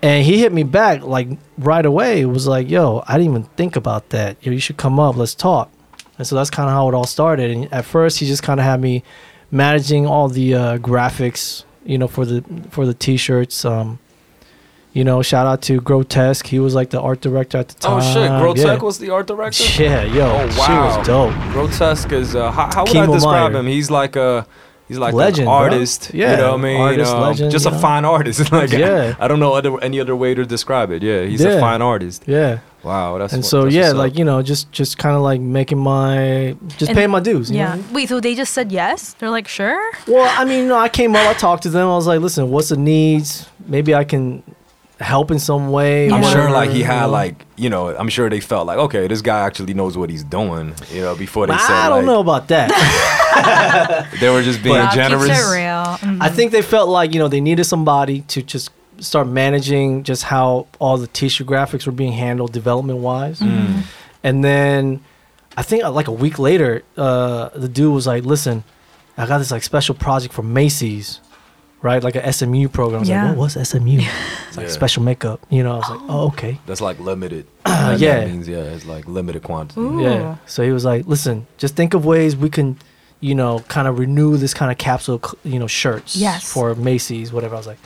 And he hit me back like right away. It was like, yo, I didn't even think about that. Yo, you should come up. Let's talk. And so that's kind of how it all started. And at first, he just kind of had me managing all the uh, graphics, you know, for the for the t-shirts. Um, you know, shout out to Grotesk. He was like the art director at the time. Oh shit, Grotesk yeah. was the art director. Yeah, yo, Oh, wow. she was dope. Grotesk is uh, how, how would Kimo I describe Meyer. him? He's like a he's like Legend, an bro. artist. Yeah, you know what I mean. artist, Um, legend, just you a know? fine artist. like Yeah. I don't know other, any other way to describe it. Yeah, he's a fine artist. Yeah, Wow, that's and what- so that's yeah, like you know, just just kind of like making my just And- paying my dues. You Yeah. Know? Wait, so they just said yes? They're like, sure? Well, I mean, you know, I came up, I talked to them. I was like, listen, what's the needs? Maybe I can help in some way. Yeah. I'm sure like he had like you know I'm sure they felt like okay this guy actually knows what he's doing you know before they said I don't like, know about that. they were just being Wow, generous. Keeps it real. Mhm. I think they felt like you know they needed somebody to just start managing just how all the tissue graphics were being handled development wise, Mm. and then I think uh, like a week later, uh, the dude was like, "Listen, I got this like special project for Macy's." Right, like a SMU program. I was Yeah. like, "What? What's SMU?" It's like Yeah. special makeup. You know, I was like, "Oh, okay." That's like limited. Uh, That yeah. means yeah, it's like limited quantity. Ooh. Yeah. So he was like, "Listen, just think of ways we can, you know, kind of renew this kind of capsule, you know, shirts Yes. for Macy's, whatever." I was like,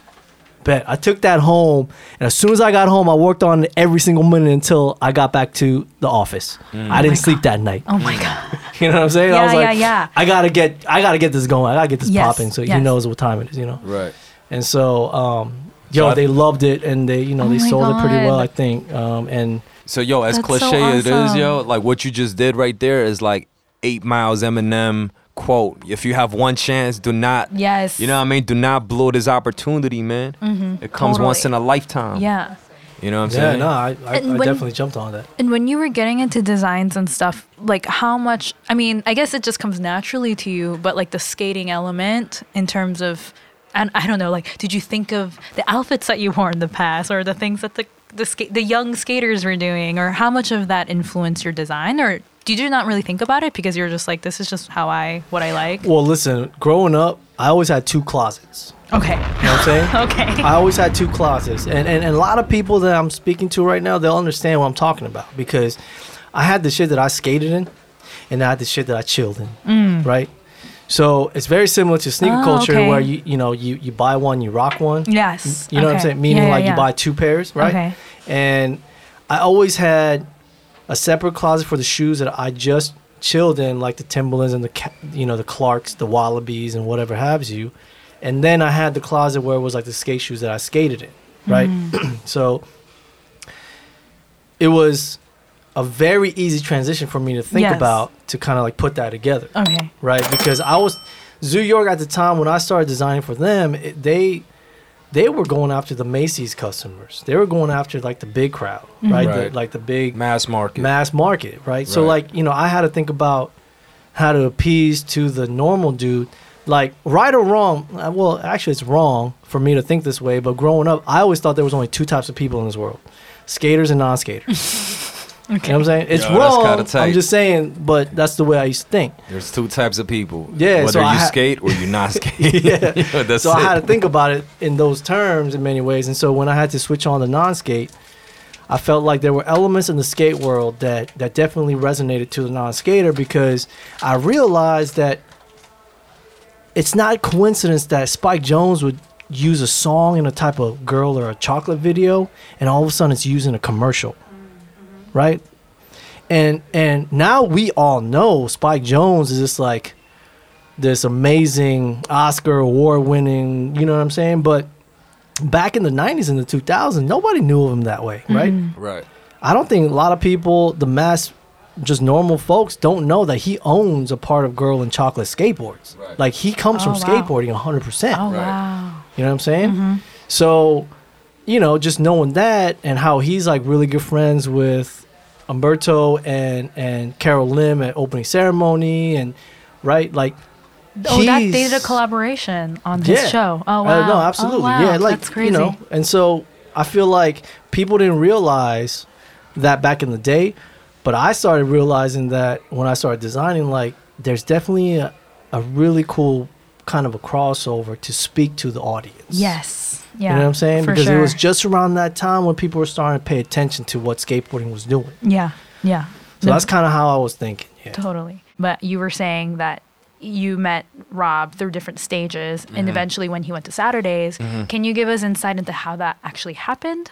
"Bet." I took that home, and as soon as I got home, I worked on it every single minute until I got back to the office. I didn't sleep that night. Oh my God. You know what I'm saying? I Yeah, was like, yeah, yeah. I gotta get, I gotta get this going. I gotta get this Yes, popping, so he knows what time it is. You know. Right. And so, um, So yo, I- they loved it, and they, you know, Oh they my sold it pretty well, I think. Um, and So yo, as That's so cliche it is, yo, like what you just did right there is like eight miles Eminem quote. If you have one chance, do not Yes. You know what I mean? Do not blow this opportunity, man. It comes once in a lifetime. Yeah. You know what I'm yeah, saying? no, I, I, I when- definitely jumped on that. And when you were getting into designs and stuff, like how much, I mean, I guess it just comes naturally to you, but like the skating element in terms of, and I don't know, like, did you think of the outfits that you wore in the past or the things that the, the, ska- the young skaters were doing or how much of that influenced your design or did you not really think about it because you're just like, this is just how I, what I like? Well, listen, growing up, I always had two closets. Okay. You know what I'm saying? Okay. I always had two closets. And, and, and a lot of people that I'm speaking to right now, they'll understand what I'm talking about because I had the shit that I skated in, and I had the shit that I chilled in, right? So it's very similar to sneaker Mm. Oh, culture, okay. where you you know you you buy one, you rock one. Yes. You know what I'm saying? Meaning Yeah, yeah, like yeah. you buy two pairs, right? Okay. And I always had a separate closet for the shoes that I just chilled in, like the Timberlands and the you know the Clarks, the Wallabies, and whatever have you. And then I had the closet where it was like the skate shoes that I skated in, right? Mm. so it was a very easy transition for me to think Yes. about to kind of like put that together Okay. right? Because I was Zoo York at the time when I started designing for them. It, they they were going after the Macy's customers. They were going after like the big crowd, right? Right. The, like the big Mass market. mass market, right? So like you know, I had to think about how to appease to the normal dude. Like right or wrong, uh, well, actually, it's wrong for me to think this way. But growing up, I always thought there was only two types of people in this world: skaters and non-skaters. You know what I'm saying? It's Yo, that's wrong. kinda tight. I'm just saying, but that's the way I used to think. There's two types of people. Yeah, Whether so you I ha- skate or you not skate. Yeah. That's so I had it. to think about it in those terms in many ways. And so when I had to switch on to non-skate, I felt like there were elements in the skate world that that definitely resonated to the non-skater because I realized that it's not coincidence that Spike Jonze would use a song in a type of girl or a chocolate video and all of a sudden it's used in a commercial. Right? And and now we all know Spike Jonze is just like this amazing Oscar award winning, you know what I'm saying? But back in the 90s and the 2000s, nobody knew of him that way, right? Right. I don't think a lot of people, the mass, just normal folks, don't know that he owns a part of Girl and Chocolate skateboards. Right. Like he comes Oh, from wow. skateboarding 100%. Oh Right. wow. You know what I'm saying? Mm-hmm. So, you know, just knowing that and how he's like really good friends with Humberto and and Carol Lim at opening ceremony and right like Oh, that they did a collaboration on his show. Oh uh, wow. no, Oh, absolutely. wow. Yeah, like that's crazy. you know, and so I feel like people didn't realize that back in the day, but I started realizing that when I started designing, like there's definitely a, a really cool kind of a crossover to speak to the audience. yes. Yeah. You know what I'm saying? Because sure. it was just around that time when people were starting to pay attention to what skateboarding was doing. Yeah. Yeah. So No, that's kind of how I was thinking. Yeah. totally. But you were saying that you met Rob through different stages, Mm-hmm. and eventually when he went to Saturdays, can you give us insight into how that actually happened?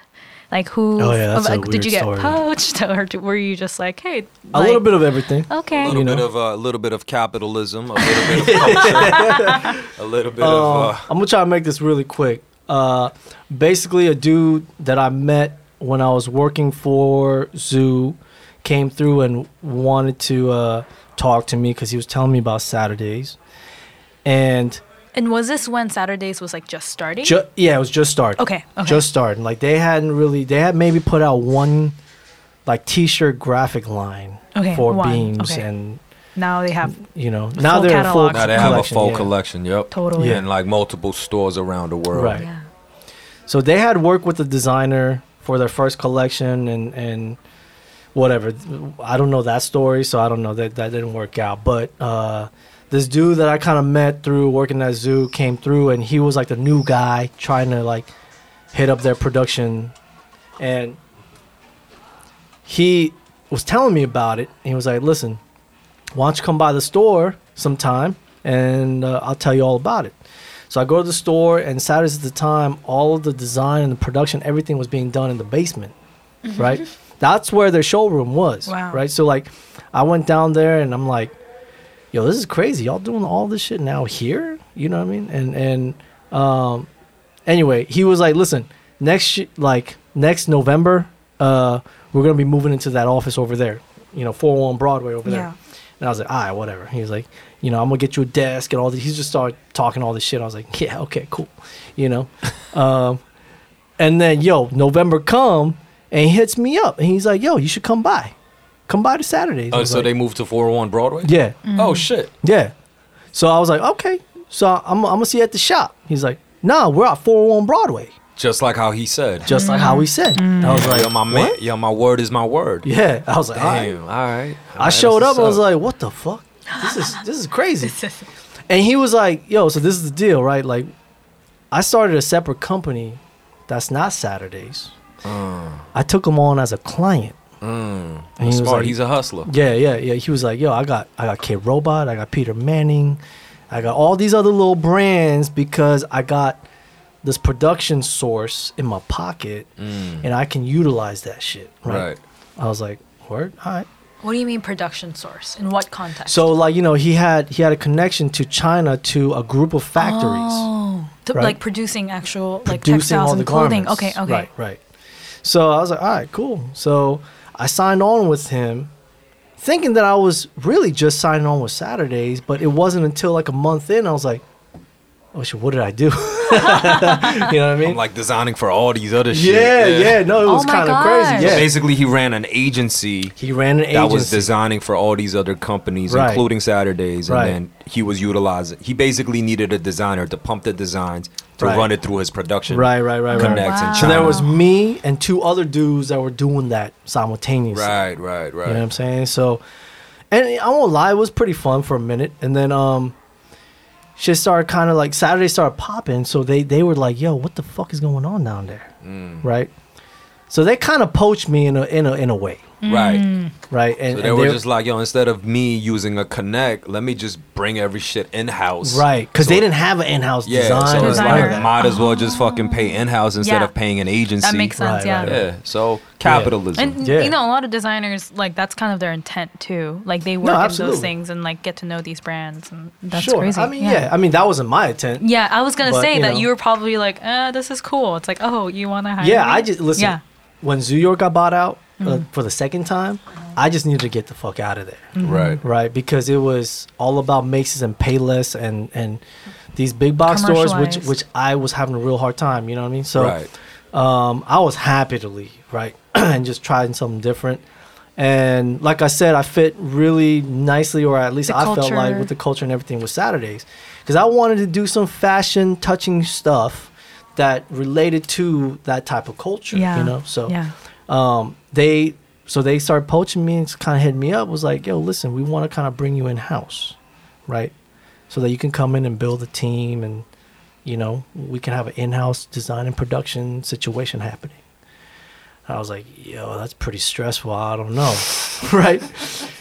Like who? Oh, yeah, that's a like, did you get story. poached, or were you just like, hey, A like- little bit of everything. Okay. A little You know? bit of a little bit of capitalism, a little bit of culture, a little bit Uh, of. Uh, I'm gonna try to make this really quick. Uh, basically, a dude that I met when I was working for Zoo came through and wanted to uh, talk to me because he was telling me about Saturdays, and And was this when Saturdays was like just starting? ju- yeah, it was just starting. Okay, okay. just starting. Like they hadn't really. They had maybe put out one like T-shirt graphic line Okay, for one, beams, okay. and now they have you know now Full they're a full now they have a full yeah. collection. Yep. Totally. Yeah. In like multiple stores around the world. Right. yeah. So they had worked with the designer for their first collection and and whatever. I don't know that story, so I don't know that that didn't work out. But uh, this dude that I kind of met through working at Zoo came through, and he was like the new guy trying to like hit up their production, and he was telling me about it. He was like, "Listen, why don't you come by the store sometime, and uh, I'll tell you all about it." So I go to the store, and Saturdays at the time, all of the design and the production, everything was being done in the basement, right? That's where their showroom was, Wow. right? So like, I went down there, and I'm like, "Yo, this is crazy! Y'all doing all this shit now here? You know what I mean?" And and um, anyway, he was like, "Listen, next sh- like next November, uh, we're gonna be moving into that office over there, you know, 401 Broadway over Yeah. there." And I was like, all right, whatever. He was like, you know, I'm gonna get you a desk and all this. He just started talking all this shit. I was like, yeah, okay, cool, you know. um, and then yo, November come and he hits me up and he's like, yo, you should come by, come by to Saturdays. Oh, was so like, they moved to 401 Broadway? yeah, Oh shit. yeah. So I was like, okay, so I'm, I'm gonna see you at the shop. He's like, nah, we're at 401 Broadway, Just like how he said. just like how he said. I was like, yo, my man, what? yo, my word is my word. Yeah, I was like, all right. Damn. All right. I showed up. I was like, "What the fuck? This is this is crazy." and he was like, "Yo, so this is the deal, right? Like, I started a separate company that's not Saturdays. Uh. I took him on as a client, And he Smart. like- He's a hustler. Yeah, yeah, yeah. He was like, "Yo, I got I got K Robot, I got Peter Manning, I got all these other little brands because I got this production source in my pocket, and I can utilize that shit." Right. Mm. Right. I was like, "Word, all right." What do you mean production source? In what context? So like you know he had he had a connection to China to a group of factories. Oh, to, right? like producing actual like producing textiles all and the clothing. garments. Okay, okay. Right, right. So I was like, all right, cool. So I signed on with him, thinking that I was really just signing on with Saturdays, but it wasn't until like a month in I was like, oh shit, what did I do? you know what I mean? I'm like designing for all these other shit. yeah, yeah, no, it Oh was my kind of gosh. crazy. So Yeah, basically, he ran an agency he ran an agency. that was designing for all these other companies, Right. including Saturdays, and Right. then he was utilizing. He basically needed a designer to pump the designs to Right. run it through his production. Right, right, right, right. Connects Wow. So there was me and two other dudes that were doing that simultaneously. right, right, right. You know what I'm saying? So, and I won't lie, it was pretty fun for a minute, and then um, shit started kind of like Saturday started popping. So they they were like, "Yo, what the fuck is going on down there?" Mm. Right. So they kind of poached me in a in a in a way, Right. right? And, So they and were they're- just like, yo, instead of me using a connect, let me just bring every shit in house. right because So- they didn't have an in-house Yeah, design. so it's Designer. of like, might as well just fucking pay in house instead Yeah. of paying an agency. That makes sense. Right, yeah. right, Yeah. So capitalism. And Yeah. you know, a lot of designers like that's kind of their intent too. Like they work in those things and like get to know these brands, and that's sure. crazy. I mean, yeah. I mean, that wasn't my intent. Yeah, I was gonna say you that know. you were probably like, uh, this is cool. It's like, oh, you want to hire Yeah, me? I just listen. Yeah. When Zoo York got bought out uh, Mm-hmm. for the second time, I just needed to get the fuck out of there. right. right? Because it was all about Macy's and Payless and and these big box stores, which which I was having a real hard time. You know what I mean? So right. um, I was happy to leave, right, and just trying something different. And like I said, I fit really nicely, or at least The I felt like with the culture and everything with Saturdays, because I wanted to do some fashion touching stuff that related to that type of culture. Yeah. You know, so yeah. Um, they so they started poaching me and kind of hitting me up. Was like, yo, listen, we want to kind of bring you in house, right? So that you can come in and build a team, and you know we can have an in-house design and production situation happening. I was like, yo, that's pretty stressful. I don't know, right?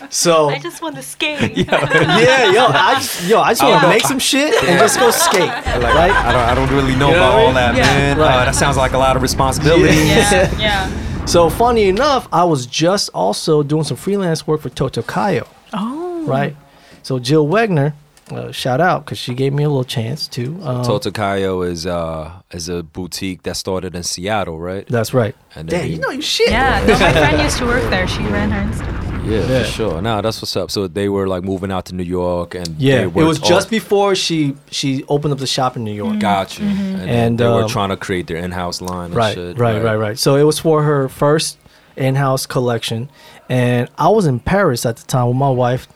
So I just want to skate. yeah, yo, I just, yo, I just want to make some shit and just go skate, Like, right? I don't, I don't really know You know about what I all that, Yeah. man. Right. Uh, that sounds like a lot of responsibility. yeah. yeah. So funny enough, I was just also doing some freelance work for Totokaelos. Oh. right? So Jill Wegner, uh, shout out because she gave me a little chance too. Um, Totokaelos is uh is a boutique that started in Seattle, right? That's right. And Damn, he- you know your shit. Yeah. No, my friend used to work there. She ran her Insta. Yeah, Yeah. for sure. No, that's what's up. So they were like moving out to New York, and Yeah, they it was just all- before she she opened up the shop in New York. Got you. And, then And, they were um, trying to create their in-house line. And Right, shit, right, right, right. So it was for her first in-house collection, and I was in Paris at the time with my wife,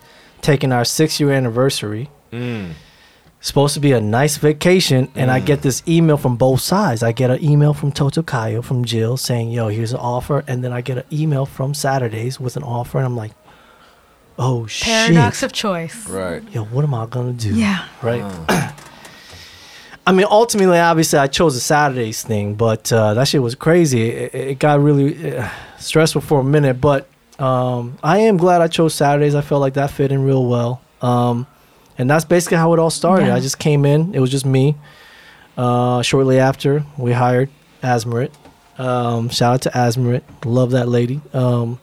taking our six-year anniversary. Mm. Supposed to be a nice vacation, and I get this email from both sides. I get an email from Totokaelos from Jill saying, "Yo, here's an offer," and then I get an email from Saturdays with an offer, and I'm like, "Oh Paradox shit!" Paradox of choice. Right. Yo, what am I gonna do? Yeah. right? I mean, ultimately, obviously, I chose the Saturdays thing, but uh, that shit was crazy. It, it got really uh, stressful for a minute, but um, I am glad I chose Saturdays. I felt like that fit in real well. Um, and that's basically how it all started. Yeah. I just came in, it was just me. Uh, shortly after, we hired Asmerit. Um, shout out to Asmerit. Love that lady. Um,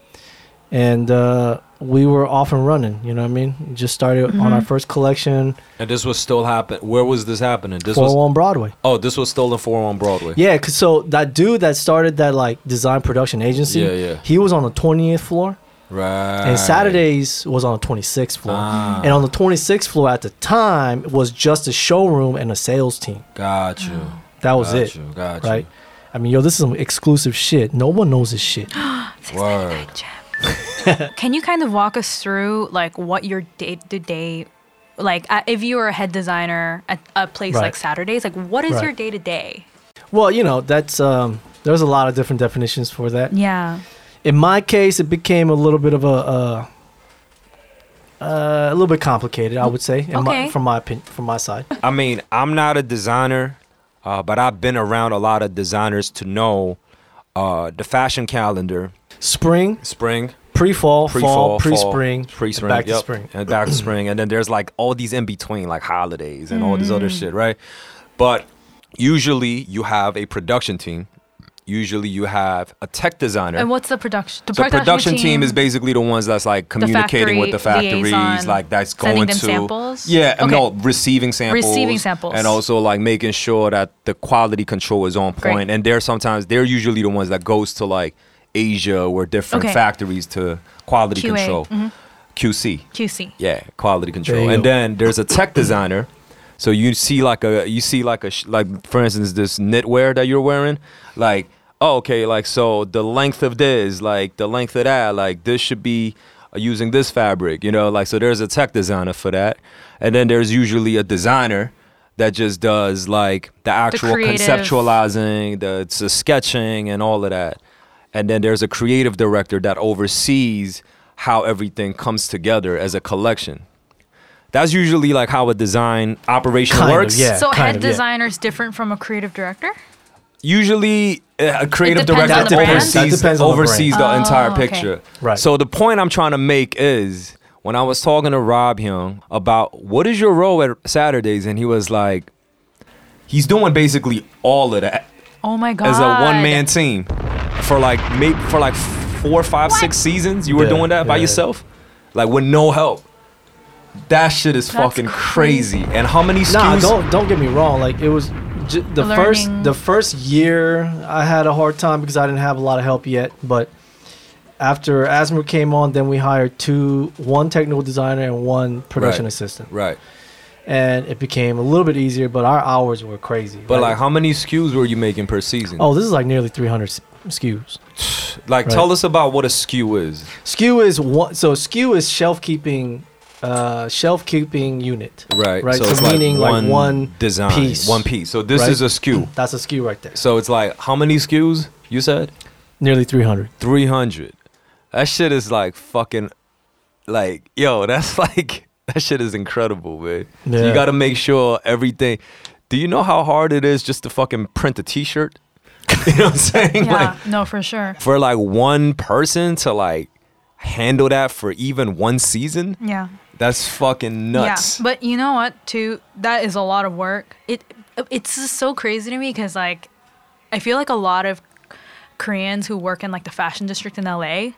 and uh, we were off and running, you know what I mean? Just started on our first collection, And this was still happening. Where was this happening? This was 401 Broadway. oh, this was still in 401 Broadway. Yeah, cause so that dude that started that like design production agency, Yeah, yeah. he was on the 20th floor, Right. and Saturdays was on the 26th floor. Ah. And on the 26th floor at the time was just a showroom and a sales team. Got you. That was Got it, you, got you. right? I mean, yo, this is some exclusive shit. No one knows this shit. Word. Can you kind of walk us through like what your day to day, like uh, if you were a head designer at a place Right. like Saturdays, like what is Right. your day to day? well, you know, that's um, there's a lot of different definitions for that. Yeah. In my case, it became a little bit of a. Uh, uh, a little bit complicated, I would say, in my, from my opinion, from my side. I mean, I'm not a designer, uh, but I've been around a lot of designers to know uh, the fashion calendar. spring, spring, pre-fall, pre-fall, fall, fall, pre-spring, pre-spring, back to spring. and back to spring, and then there's like all these in between, like holidays and all this Mm. other shit, right? But usually you have a production team. Usually you have a tech designer. And what's the production? The the production team is basically the ones that's like communicating with the factories, liaison, like that's going them to samples? Yeah, Okay. no, receiving samples, Receiving samples. and also like making sure that the quality control is on point. Great. And they're sometimes they're usually the ones that goes to like Asia or different Okay. factories to quality QA, control, mhm. QC. QC. Yeah, quality control. And then there's a tech designer. So you see like a you see like a sh- like for instance this knitwear that you're wearing, like oh okay like so the length of this like the length of that like this should be uh, using this fabric you know like so there's a tech designer for that, and then there's usually a designer that just does like the actual creative- conceptualizing, the, the sketching and all of that, and then there's a creative director that oversees how everything comes together as a collection. That's usually like how a design operation Kind of, works. yeah. So kind head of, yeah. designer is different from a creative director. Usually, uh, a creative director on the brand? oversees, That depends the oversees the, brand. entire Oh, okay. picture. Right. So the point I'm trying to make is when I was talking to Rob Young about what is your role at Saturdays, and he was like, he's doing basically all of that Oh my god. as a one man team for like maybe for like four, five, six seasons. You were Yeah, doing that by yourself, like with no help. That shit is That's fucking crazy. And how many SKUs? Nah, don't don't get me wrong. Like it was j- the first the first year I had a hard time because I didn't have a lot of help yet. But after Asmer came on, then we hired two, one technical designer and one production Right. assistant, right. and it became a little bit easier. But our hours were crazy. But like, how many SKUs were you making per season? oh, this is like nearly 300 SKUs. like, right. tell us about what a SKU is. SKU is one. So SKU is shelf keeping, uh, shelf keeping unit. Right. Right. So, it's meaning like one, design, piece. one piece. So this right? is a SKU. That's a SKU right there. so it's like how many SKUs? You said Nearly 300. three hundred. That shit is like fucking, like yo. That's like that shit is incredible, man. So you got to make sure everything. Do you know how hard it is just to fucking print a T-shirt? you know what I'm saying? Yeah. Like no, for sure. for like one person to like handle that for even one season. Yeah. That's fucking nuts. Yeah, but you know what? Too that is a lot of work. It it's just so crazy to me because like I feel like a lot of Koreans who work in like the fashion district in LA.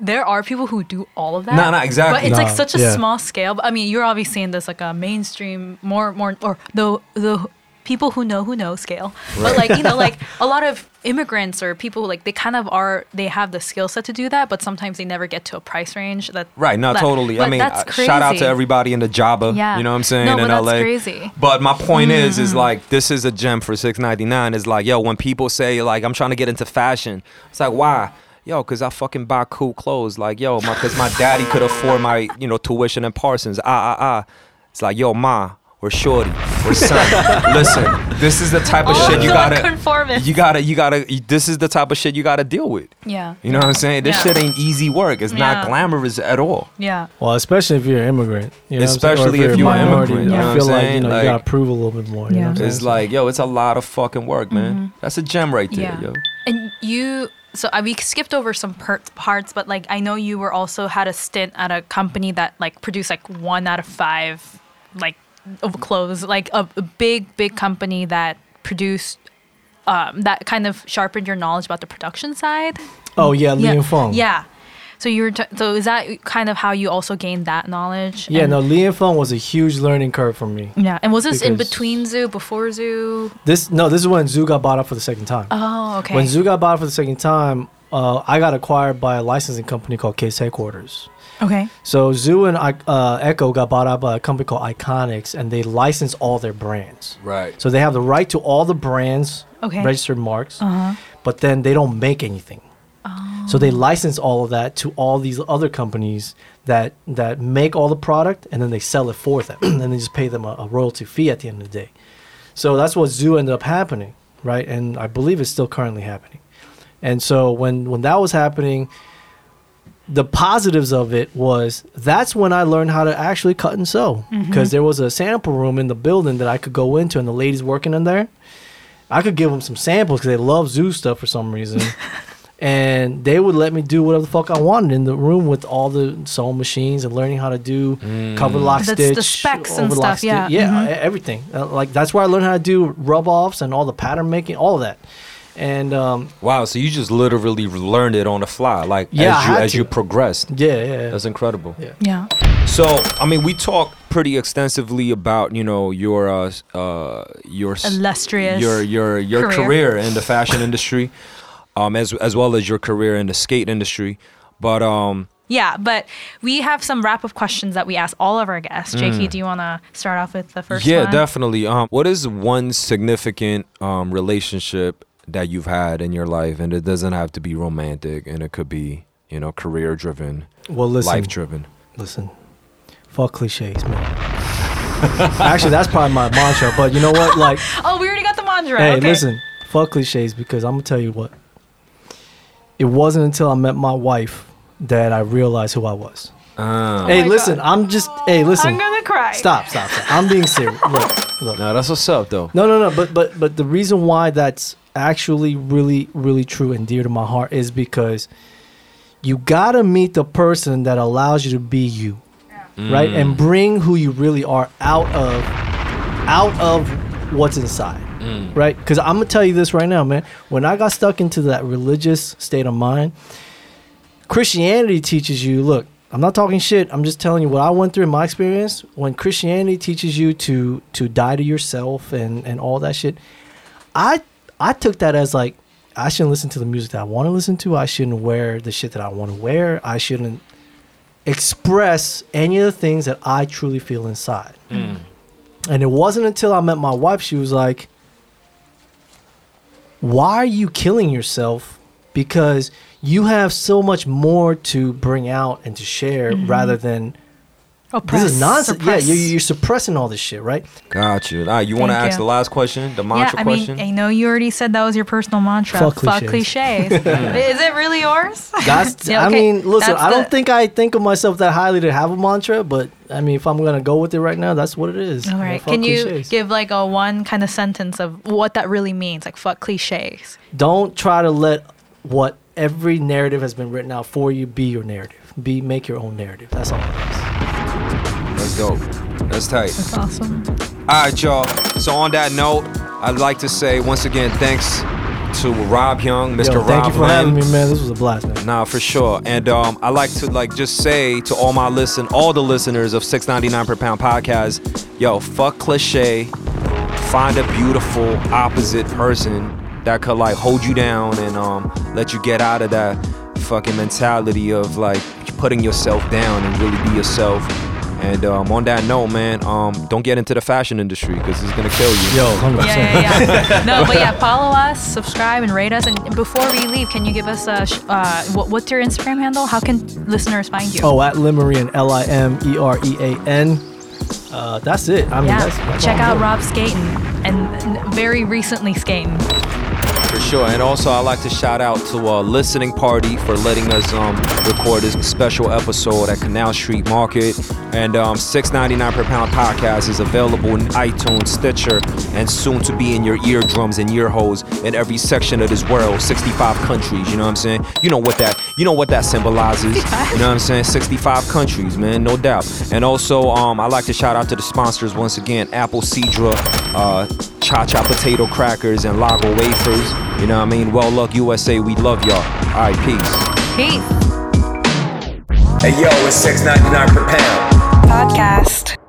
There are people who do all of that. No, no, exactly. But it's like such a yeah. small scale. But I mean, you're obviously in this like a mainstream, more, more, or the the people who know who know scale. But like you know, like a lot of immigrants or people like they kind of are they have the skill set to do that, but sometimes they never get to a price range that. Right, no, that- totally. I mean, uh, shout out to everybody in the Java. Yeah. You know what I'm saying? No, in but that's LA. crazy. Mm-hmm. But my point is, is like this is a gem for six ninety nine. Is like, yo, when people say like I'm trying to get into fashion, it's like why? Yo, cause I fucking buy cool clothes. Like, yo, my, cause my daddy could afford my, you know, tuition in Parsons. Ah, ah, ah. It's like, yo, ma, or shorty, or son. listen, this is the type of Oh, shit you gotta, conformist. you gotta, you gotta. This is the type of shit you gotta deal with. Yeah. You know what I'm saying? This Yeah. shit ain't easy work. It's Yeah. not glamorous at all. Yeah. Well, especially if you're an immigrant. You know what I'm saying? Especially if a you're an minority, immigrant, you know I feel I'm like you know Like- you gotta prove a little bit more. You know Yeah. what I'm? It's like, yo, it's a lot of fucking work, man. That's a gem right there, Mm-hmm. Yeah. yo. And you, so I, we skipped over some per- parts, but like I know you were also had a stint at a company that like produced like one out of five like of clothes, like a, a big big company that produced. Um, that kind of sharpened your knowledge about the production side. oh yeah, Li and Fung. Yeah. So you were t- so is that kind of how you also gained that knowledge? Yeah, no, Li and Fung was a huge learning curve for me. Yeah, and was this in between Zoo, before Zoo? This no, this is when Zoo got bought up for the second time. Oh, okay. When Zoo got bought up for the second time, uh, I got acquired by a licensing company called Case Headquarters. Okay. So Zoo and uh, Ecko got bought up by a company called Iconix, and they license all their brands. Right. So they have the right to all the brands, Okay. registered marks, Uh-huh. but then they don't make anything. Oh. So they license all of that to all these other companies that that make all the product, and then they sell it for them, and then they just pay them a, a royalty fee at the end of the day. So that's what Zoo ended up happening, right? And I believe it's still currently happening. And so when when that was happening, the positives of it was that's when I learned how to actually cut and sew because there was a sample room in the building that I could go into, and the ladies working in there, I could give them some samples because they love zoo stuff for some reason. and they would let me do whatever the fuck I wanted in the room with all the sewing machines and learning how to do cover lock That's the stitch, specs and overlock stuff, yeah. stitch. yeah, Mhm. e- everything. Uh, like that's where I learned how to do rub offs and all the pattern making, all of that. And um, Wow, so you just literally learned it on the fly, like Yeah, as you had as you progressed. yeah, yeah, yeah. That's incredible. Yeah. Yeah. So, I mean, we talked pretty extensively about you know your uh, uh your s- Illustrious your your your career. career, in the fashion industry, um as as well as your career in the skate industry, but um Yeah, but we have some wrap up questions that we ask all of our guests. JP, do you want to start off with the first Mm. yeah, one? definitely. Um, what is one significant um relationship that you've had in your life, and it doesn't have to be romantic, and it could be you know career driven, Well, listen, life driven. listen, fuck cliches, man. Actually, that's probably my mantra. But you know what? Like, Oh, we already got the mantra. hey, okay. listen, fuck cliches because I'm gonna tell you what. It wasn't until I met my wife that I realized who I was. Ah. hey, my listen, God. I'm just. Hey, listen. I'm gonna cry. Stop, stop, stop. I'm being serious. Look, look. no, that's what's up though. No, no, no. But but but the reason why that's actually really really true and dear to my heart is because you gotta meet the person that allows you to be you, right, and mm. bring who you really are out of out of what's inside, mm. right? Because I'm gonna tell you this right now, man. When I got stuck into that religious state of mind, Christianity teaches you. Look, I'm not talking shit. I'm just telling you what I went through in my experience. When Christianity teaches you to to die to yourself and and all that shit, I I took that as like I shouldn't listen to the music that I want to listen to. I shouldn't wear the shit that I want to wear. I shouldn't express any of the things that I truly feel inside. Hmm. And it wasn't until I met my wife she was like, "Why are you killing yourself? Because you have so much more to bring out and to share mm-hmm. rather than Oppress, this is nonsense. suppress. Yeah, you're, you're suppressing all this shit, right? Got you. All right, you want to ask you. the last question, the mantra yeah, mantra I mean, question? I know you already said that was your personal mantra. Fuck cliches. cliches. Is it really yours? That's. Yeah, I mean, listen. That's I don't the- think I think of myself that highly to have a mantra, but I mean, if I'm gonna go with it right now, that's what it is. All right. You know, Can you cliches. give like a one kind of sentence of what that really means? Like fuck cliches. Don't try to let what every narrative has been written out for you be your narrative. Be make your own narrative. That's all it is. That's dope. That's tight. That's awesome. All right, y'all. So on that note, I'd like to say once again thanks to Rob Young, Mr. Yo, Rob thank you for Lynn. having me, man. This was a blast, man. Nah, for sure. And um, I like to like just say to all my listen, all the listeners of 6.99 per pound podcast, yo, fuck cliche. Find a beautiful opposite person that could like hold you down and um let you get out of that fucking mentality of like putting yourself down and really be yourself. And um, on that note, man, um, don't get into the fashion industry because it's gonna kill you. Yo, 100%. Yeah, yeah, yeah. no, but yeah, follow us, subscribe, and rate us. And before we leave, can you give us a sh- uh, what, what's your Instagram handle? How can listeners find you? Oh, at Limerian, L I M E R E A N. Uh, that's it. I mean, yeah. that's, that's Check all I'm out. Rob skating and very recently skating. Sure. And also, I'd like to shout out to uh, Listening Party for letting us um, record this special episode at Canal Street Market. And um, $6.99 per pound podcast is available in iTunes, Stitcher, and soon to be in your eardrums and ear holes in every section of this world. 65 countries, you know what I'm saying? You know what that you know what that symbolizes. You know what I'm saying? 65 countries, man, no doubt. And also, um, I like to shout out to the sponsors once again, Apple Sidra, uh, cha cha potato crackers and Loacker wafers. You know what I mean? Well, luck USA, we love y'all. All right, peace. Peace. Hey, yo, it's 6.99 per pound. Podcast.